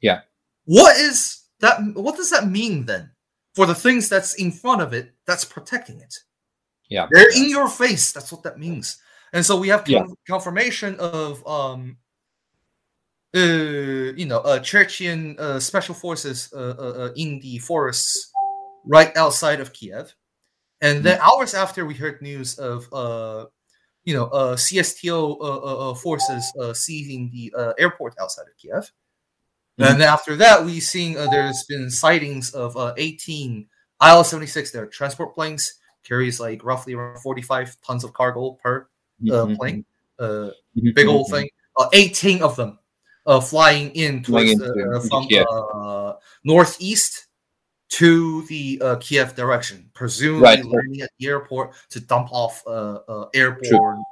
[SPEAKER 2] Yeah.
[SPEAKER 3] what is that? What does that mean then for the things that's in front of it that's protecting it?
[SPEAKER 2] Yeah.
[SPEAKER 3] They're in your face. That's what that means. And so we have
[SPEAKER 2] Yeah.
[SPEAKER 3] confirmation of um uh you know uh Chechen uh, special forces uh, uh, uh, in the forests right outside of Kiev. And then
[SPEAKER 2] Mm-hmm.
[SPEAKER 3] hours after we heard news of uh you know uh CSTO uh, uh, uh, forces uh, seizing the uh, airport outside of Kiev.
[SPEAKER 2] Mm-hmm.
[SPEAKER 3] And after that, we've seen uh, there's been sightings of uh, 18 IL-76. They're transport planes, carries like roughly around 45 tons of cargo per uh,
[SPEAKER 2] Mhm.
[SPEAKER 3] plane. Uh,
[SPEAKER 2] Mhm.
[SPEAKER 3] big old
[SPEAKER 2] Mhm.
[SPEAKER 3] thing. Uh, 18 of them uh, flying in towards uh, from uh, northeast to the uh, Kiev direction, presumably
[SPEAKER 2] Right.
[SPEAKER 3] landing at the airport to dump off airborne,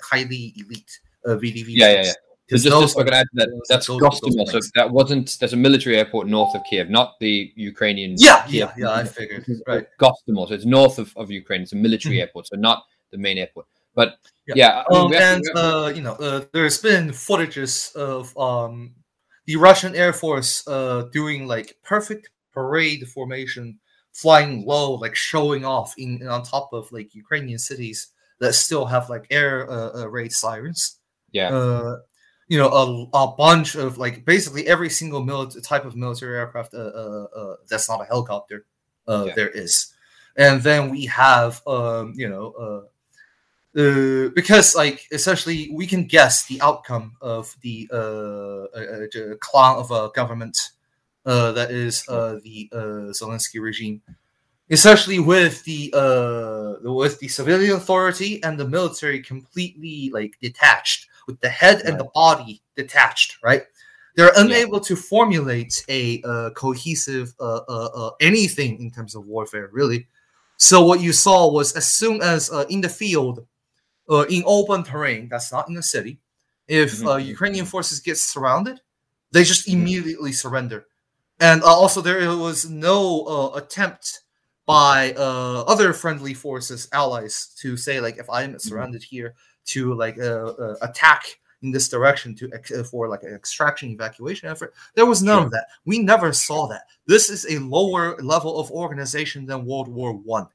[SPEAKER 3] highly elite uh, VDV.
[SPEAKER 2] Yeah, yeah, yeah. Just, just I add that that's Gostomel. So that wasn't there's a military airport north of Kiev, not the Ukrainian.
[SPEAKER 3] Yeah,
[SPEAKER 2] Kiev.
[SPEAKER 3] yeah, yeah. I figured. Right.
[SPEAKER 2] Gostomel, so it's north of, of Ukraine. It's a military
[SPEAKER 3] Mhm.
[SPEAKER 2] airport, so not the main airport. But
[SPEAKER 3] Yeah.
[SPEAKER 2] yeah, I mean,
[SPEAKER 3] Um,
[SPEAKER 2] we have to-
[SPEAKER 3] and
[SPEAKER 2] to-
[SPEAKER 3] uh, you know, uh, there's been footages of um, the Russian Air Force uh, doing like perfect parade formation, flying low, like showing off in on top of like Ukrainian cities that still have like air uh, uh, raid sirens.
[SPEAKER 2] yeah,
[SPEAKER 3] Uh, you know, a, a bunch of like basically every single mili- type of military aircraft uh, uh, uh, that's not a helicopter. Uh,
[SPEAKER 2] Yeah.
[SPEAKER 3] There is, and then we have um, you know. Uh, uh, because like essentially we can guess the outcome of the uh, uh, uh, clown of a government uh, that is uh, the uh, Zelensky regime, essentially with the uh, with the civilian authority and the military completely like detached, with the head and the body detached, right? They're unable to formulate a uh, cohesive uh, uh, uh, anything in terms of warfare, really. So what you saw was as soon as uh, in the field, uh, in open terrain, that's not in the city, if uh,
[SPEAKER 2] Mhm.
[SPEAKER 3] Ukrainian forces get surrounded, they just
[SPEAKER 2] Mhm.
[SPEAKER 3] immediately surrender. And uh, also, there was no uh, attempt by uh, other friendly forces, allies, to say like, if I'm surrounded here, to like uh, uh, attack in this direction to ex- uh, for like an extraction evacuation effort. There was none
[SPEAKER 2] Sure.
[SPEAKER 3] of that. We never saw that. This is a lower level of organization than World War One.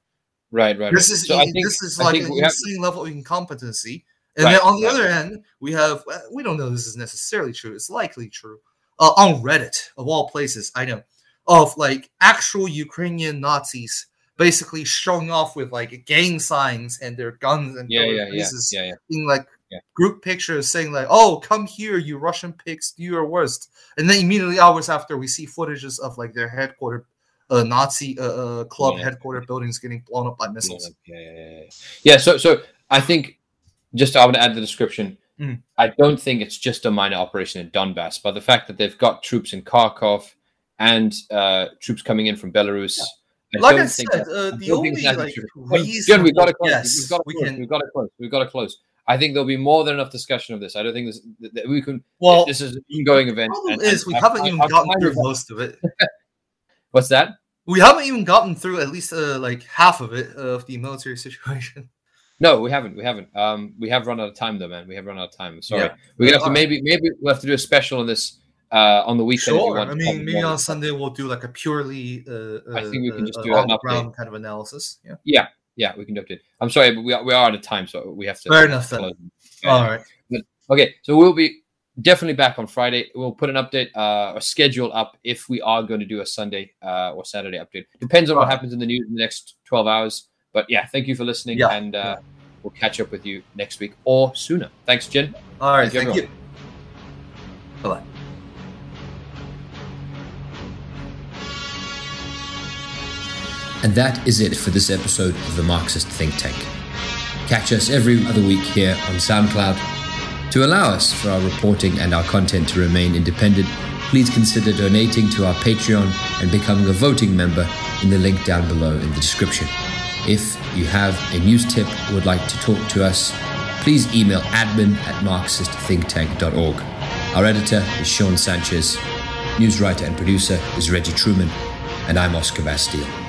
[SPEAKER 2] right, right.
[SPEAKER 3] This is
[SPEAKER 2] So think
[SPEAKER 3] this is
[SPEAKER 2] I
[SPEAKER 3] like an
[SPEAKER 2] have-
[SPEAKER 3] insane level of incompetency. And
[SPEAKER 2] Right,
[SPEAKER 3] then on the
[SPEAKER 2] right.
[SPEAKER 3] other end, we have uh, we don't know this is necessarily true. It's likely true. Uh, on Reddit of all places, I know of like actual Ukrainian Nazis basically showing off with like gang signs and their guns and
[SPEAKER 2] yeah, yeah, yeah, yeah, yeah.
[SPEAKER 3] in like
[SPEAKER 2] Yeah.
[SPEAKER 3] group pictures saying like, "Oh, come here, you Russian pigs, do your worst." And then immediately hours after, we see footages of like their headquarter, uh, Nazi uh, uh, club
[SPEAKER 2] Yeah.
[SPEAKER 3] headquarter buildings getting blown up by missiles.
[SPEAKER 2] Yeah, yeah, yeah, yeah. yeah. So, so I think just I want to add the description.
[SPEAKER 3] Mm.
[SPEAKER 2] I don't think it's just a minor operation in Donbass, but the fact that they've got troops in Kharkov and uh, troops coming in from Belarus.
[SPEAKER 3] Like I said,
[SPEAKER 2] that-
[SPEAKER 3] uh, the only like reason,
[SPEAKER 2] we've got to close.
[SPEAKER 3] yes,
[SPEAKER 2] we've got to
[SPEAKER 3] we
[SPEAKER 2] close.
[SPEAKER 3] can.
[SPEAKER 2] We've got to close. We've got to close. I think there'll be more than enough discussion of this. I don't think this that that we can.
[SPEAKER 3] Well,
[SPEAKER 2] this is an ongoing
[SPEAKER 3] the
[SPEAKER 2] event.
[SPEAKER 3] problem
[SPEAKER 2] and-
[SPEAKER 3] is
[SPEAKER 2] and
[SPEAKER 3] we
[SPEAKER 2] I-
[SPEAKER 3] haven't
[SPEAKER 2] I-
[SPEAKER 3] even
[SPEAKER 2] I've
[SPEAKER 3] gotten
[SPEAKER 2] kind
[SPEAKER 3] through
[SPEAKER 2] of-
[SPEAKER 3] most of it.
[SPEAKER 2] What's that?
[SPEAKER 3] We haven't even gotten through at least uh, like half of it of the military situation.
[SPEAKER 2] No, we haven't. We haven't. Um, we have run out of time, though, man. We have run out of time. Sorry.
[SPEAKER 3] Yeah.
[SPEAKER 2] We're gonna have to maybe maybe we'll have to do a special on this uh, on the weekend.
[SPEAKER 3] Sure.
[SPEAKER 2] want
[SPEAKER 3] I mean, maybe on Sunday we'll do like a purely uh,
[SPEAKER 2] I think we can just
[SPEAKER 3] uh,
[SPEAKER 2] do
[SPEAKER 3] on
[SPEAKER 2] an update.
[SPEAKER 3] kind of analysis. Yeah.
[SPEAKER 2] Yeah, Yeah, we can do it. I'm sorry, but we are, we are out of time, so we have to.
[SPEAKER 3] Fair enough then.
[SPEAKER 2] close.
[SPEAKER 3] All right.
[SPEAKER 2] Okay, so we'll be definitely back on Friday. We'll put an update, uh, a schedule up if we are going to do a Sunday uh, or Saturday update. Depends on what happens in the news in the next 12 hours. But yeah, thank you for listening,
[SPEAKER 3] Yeah,
[SPEAKER 2] and uh, we'll catch up with you next week or sooner. Thanks, Jen.
[SPEAKER 3] All right.
[SPEAKER 2] Thank you,
[SPEAKER 3] Thank you. Bye bye.
[SPEAKER 1] And that is it for this episode of the Marxist Think Tank. Catch us every other week here on SoundCloud. To allow us for our reporting and our content to remain independent, please consider donating to our Patreon and becoming a voting member in the link down below in the description.
[SPEAKER 2] If you have a news tip or would like to talk to us, please email admin at marxistthinktank.org. Our editor is Sean Sanchez. News writer and producer is Reggie Truman. And I'm Oscar Bastille.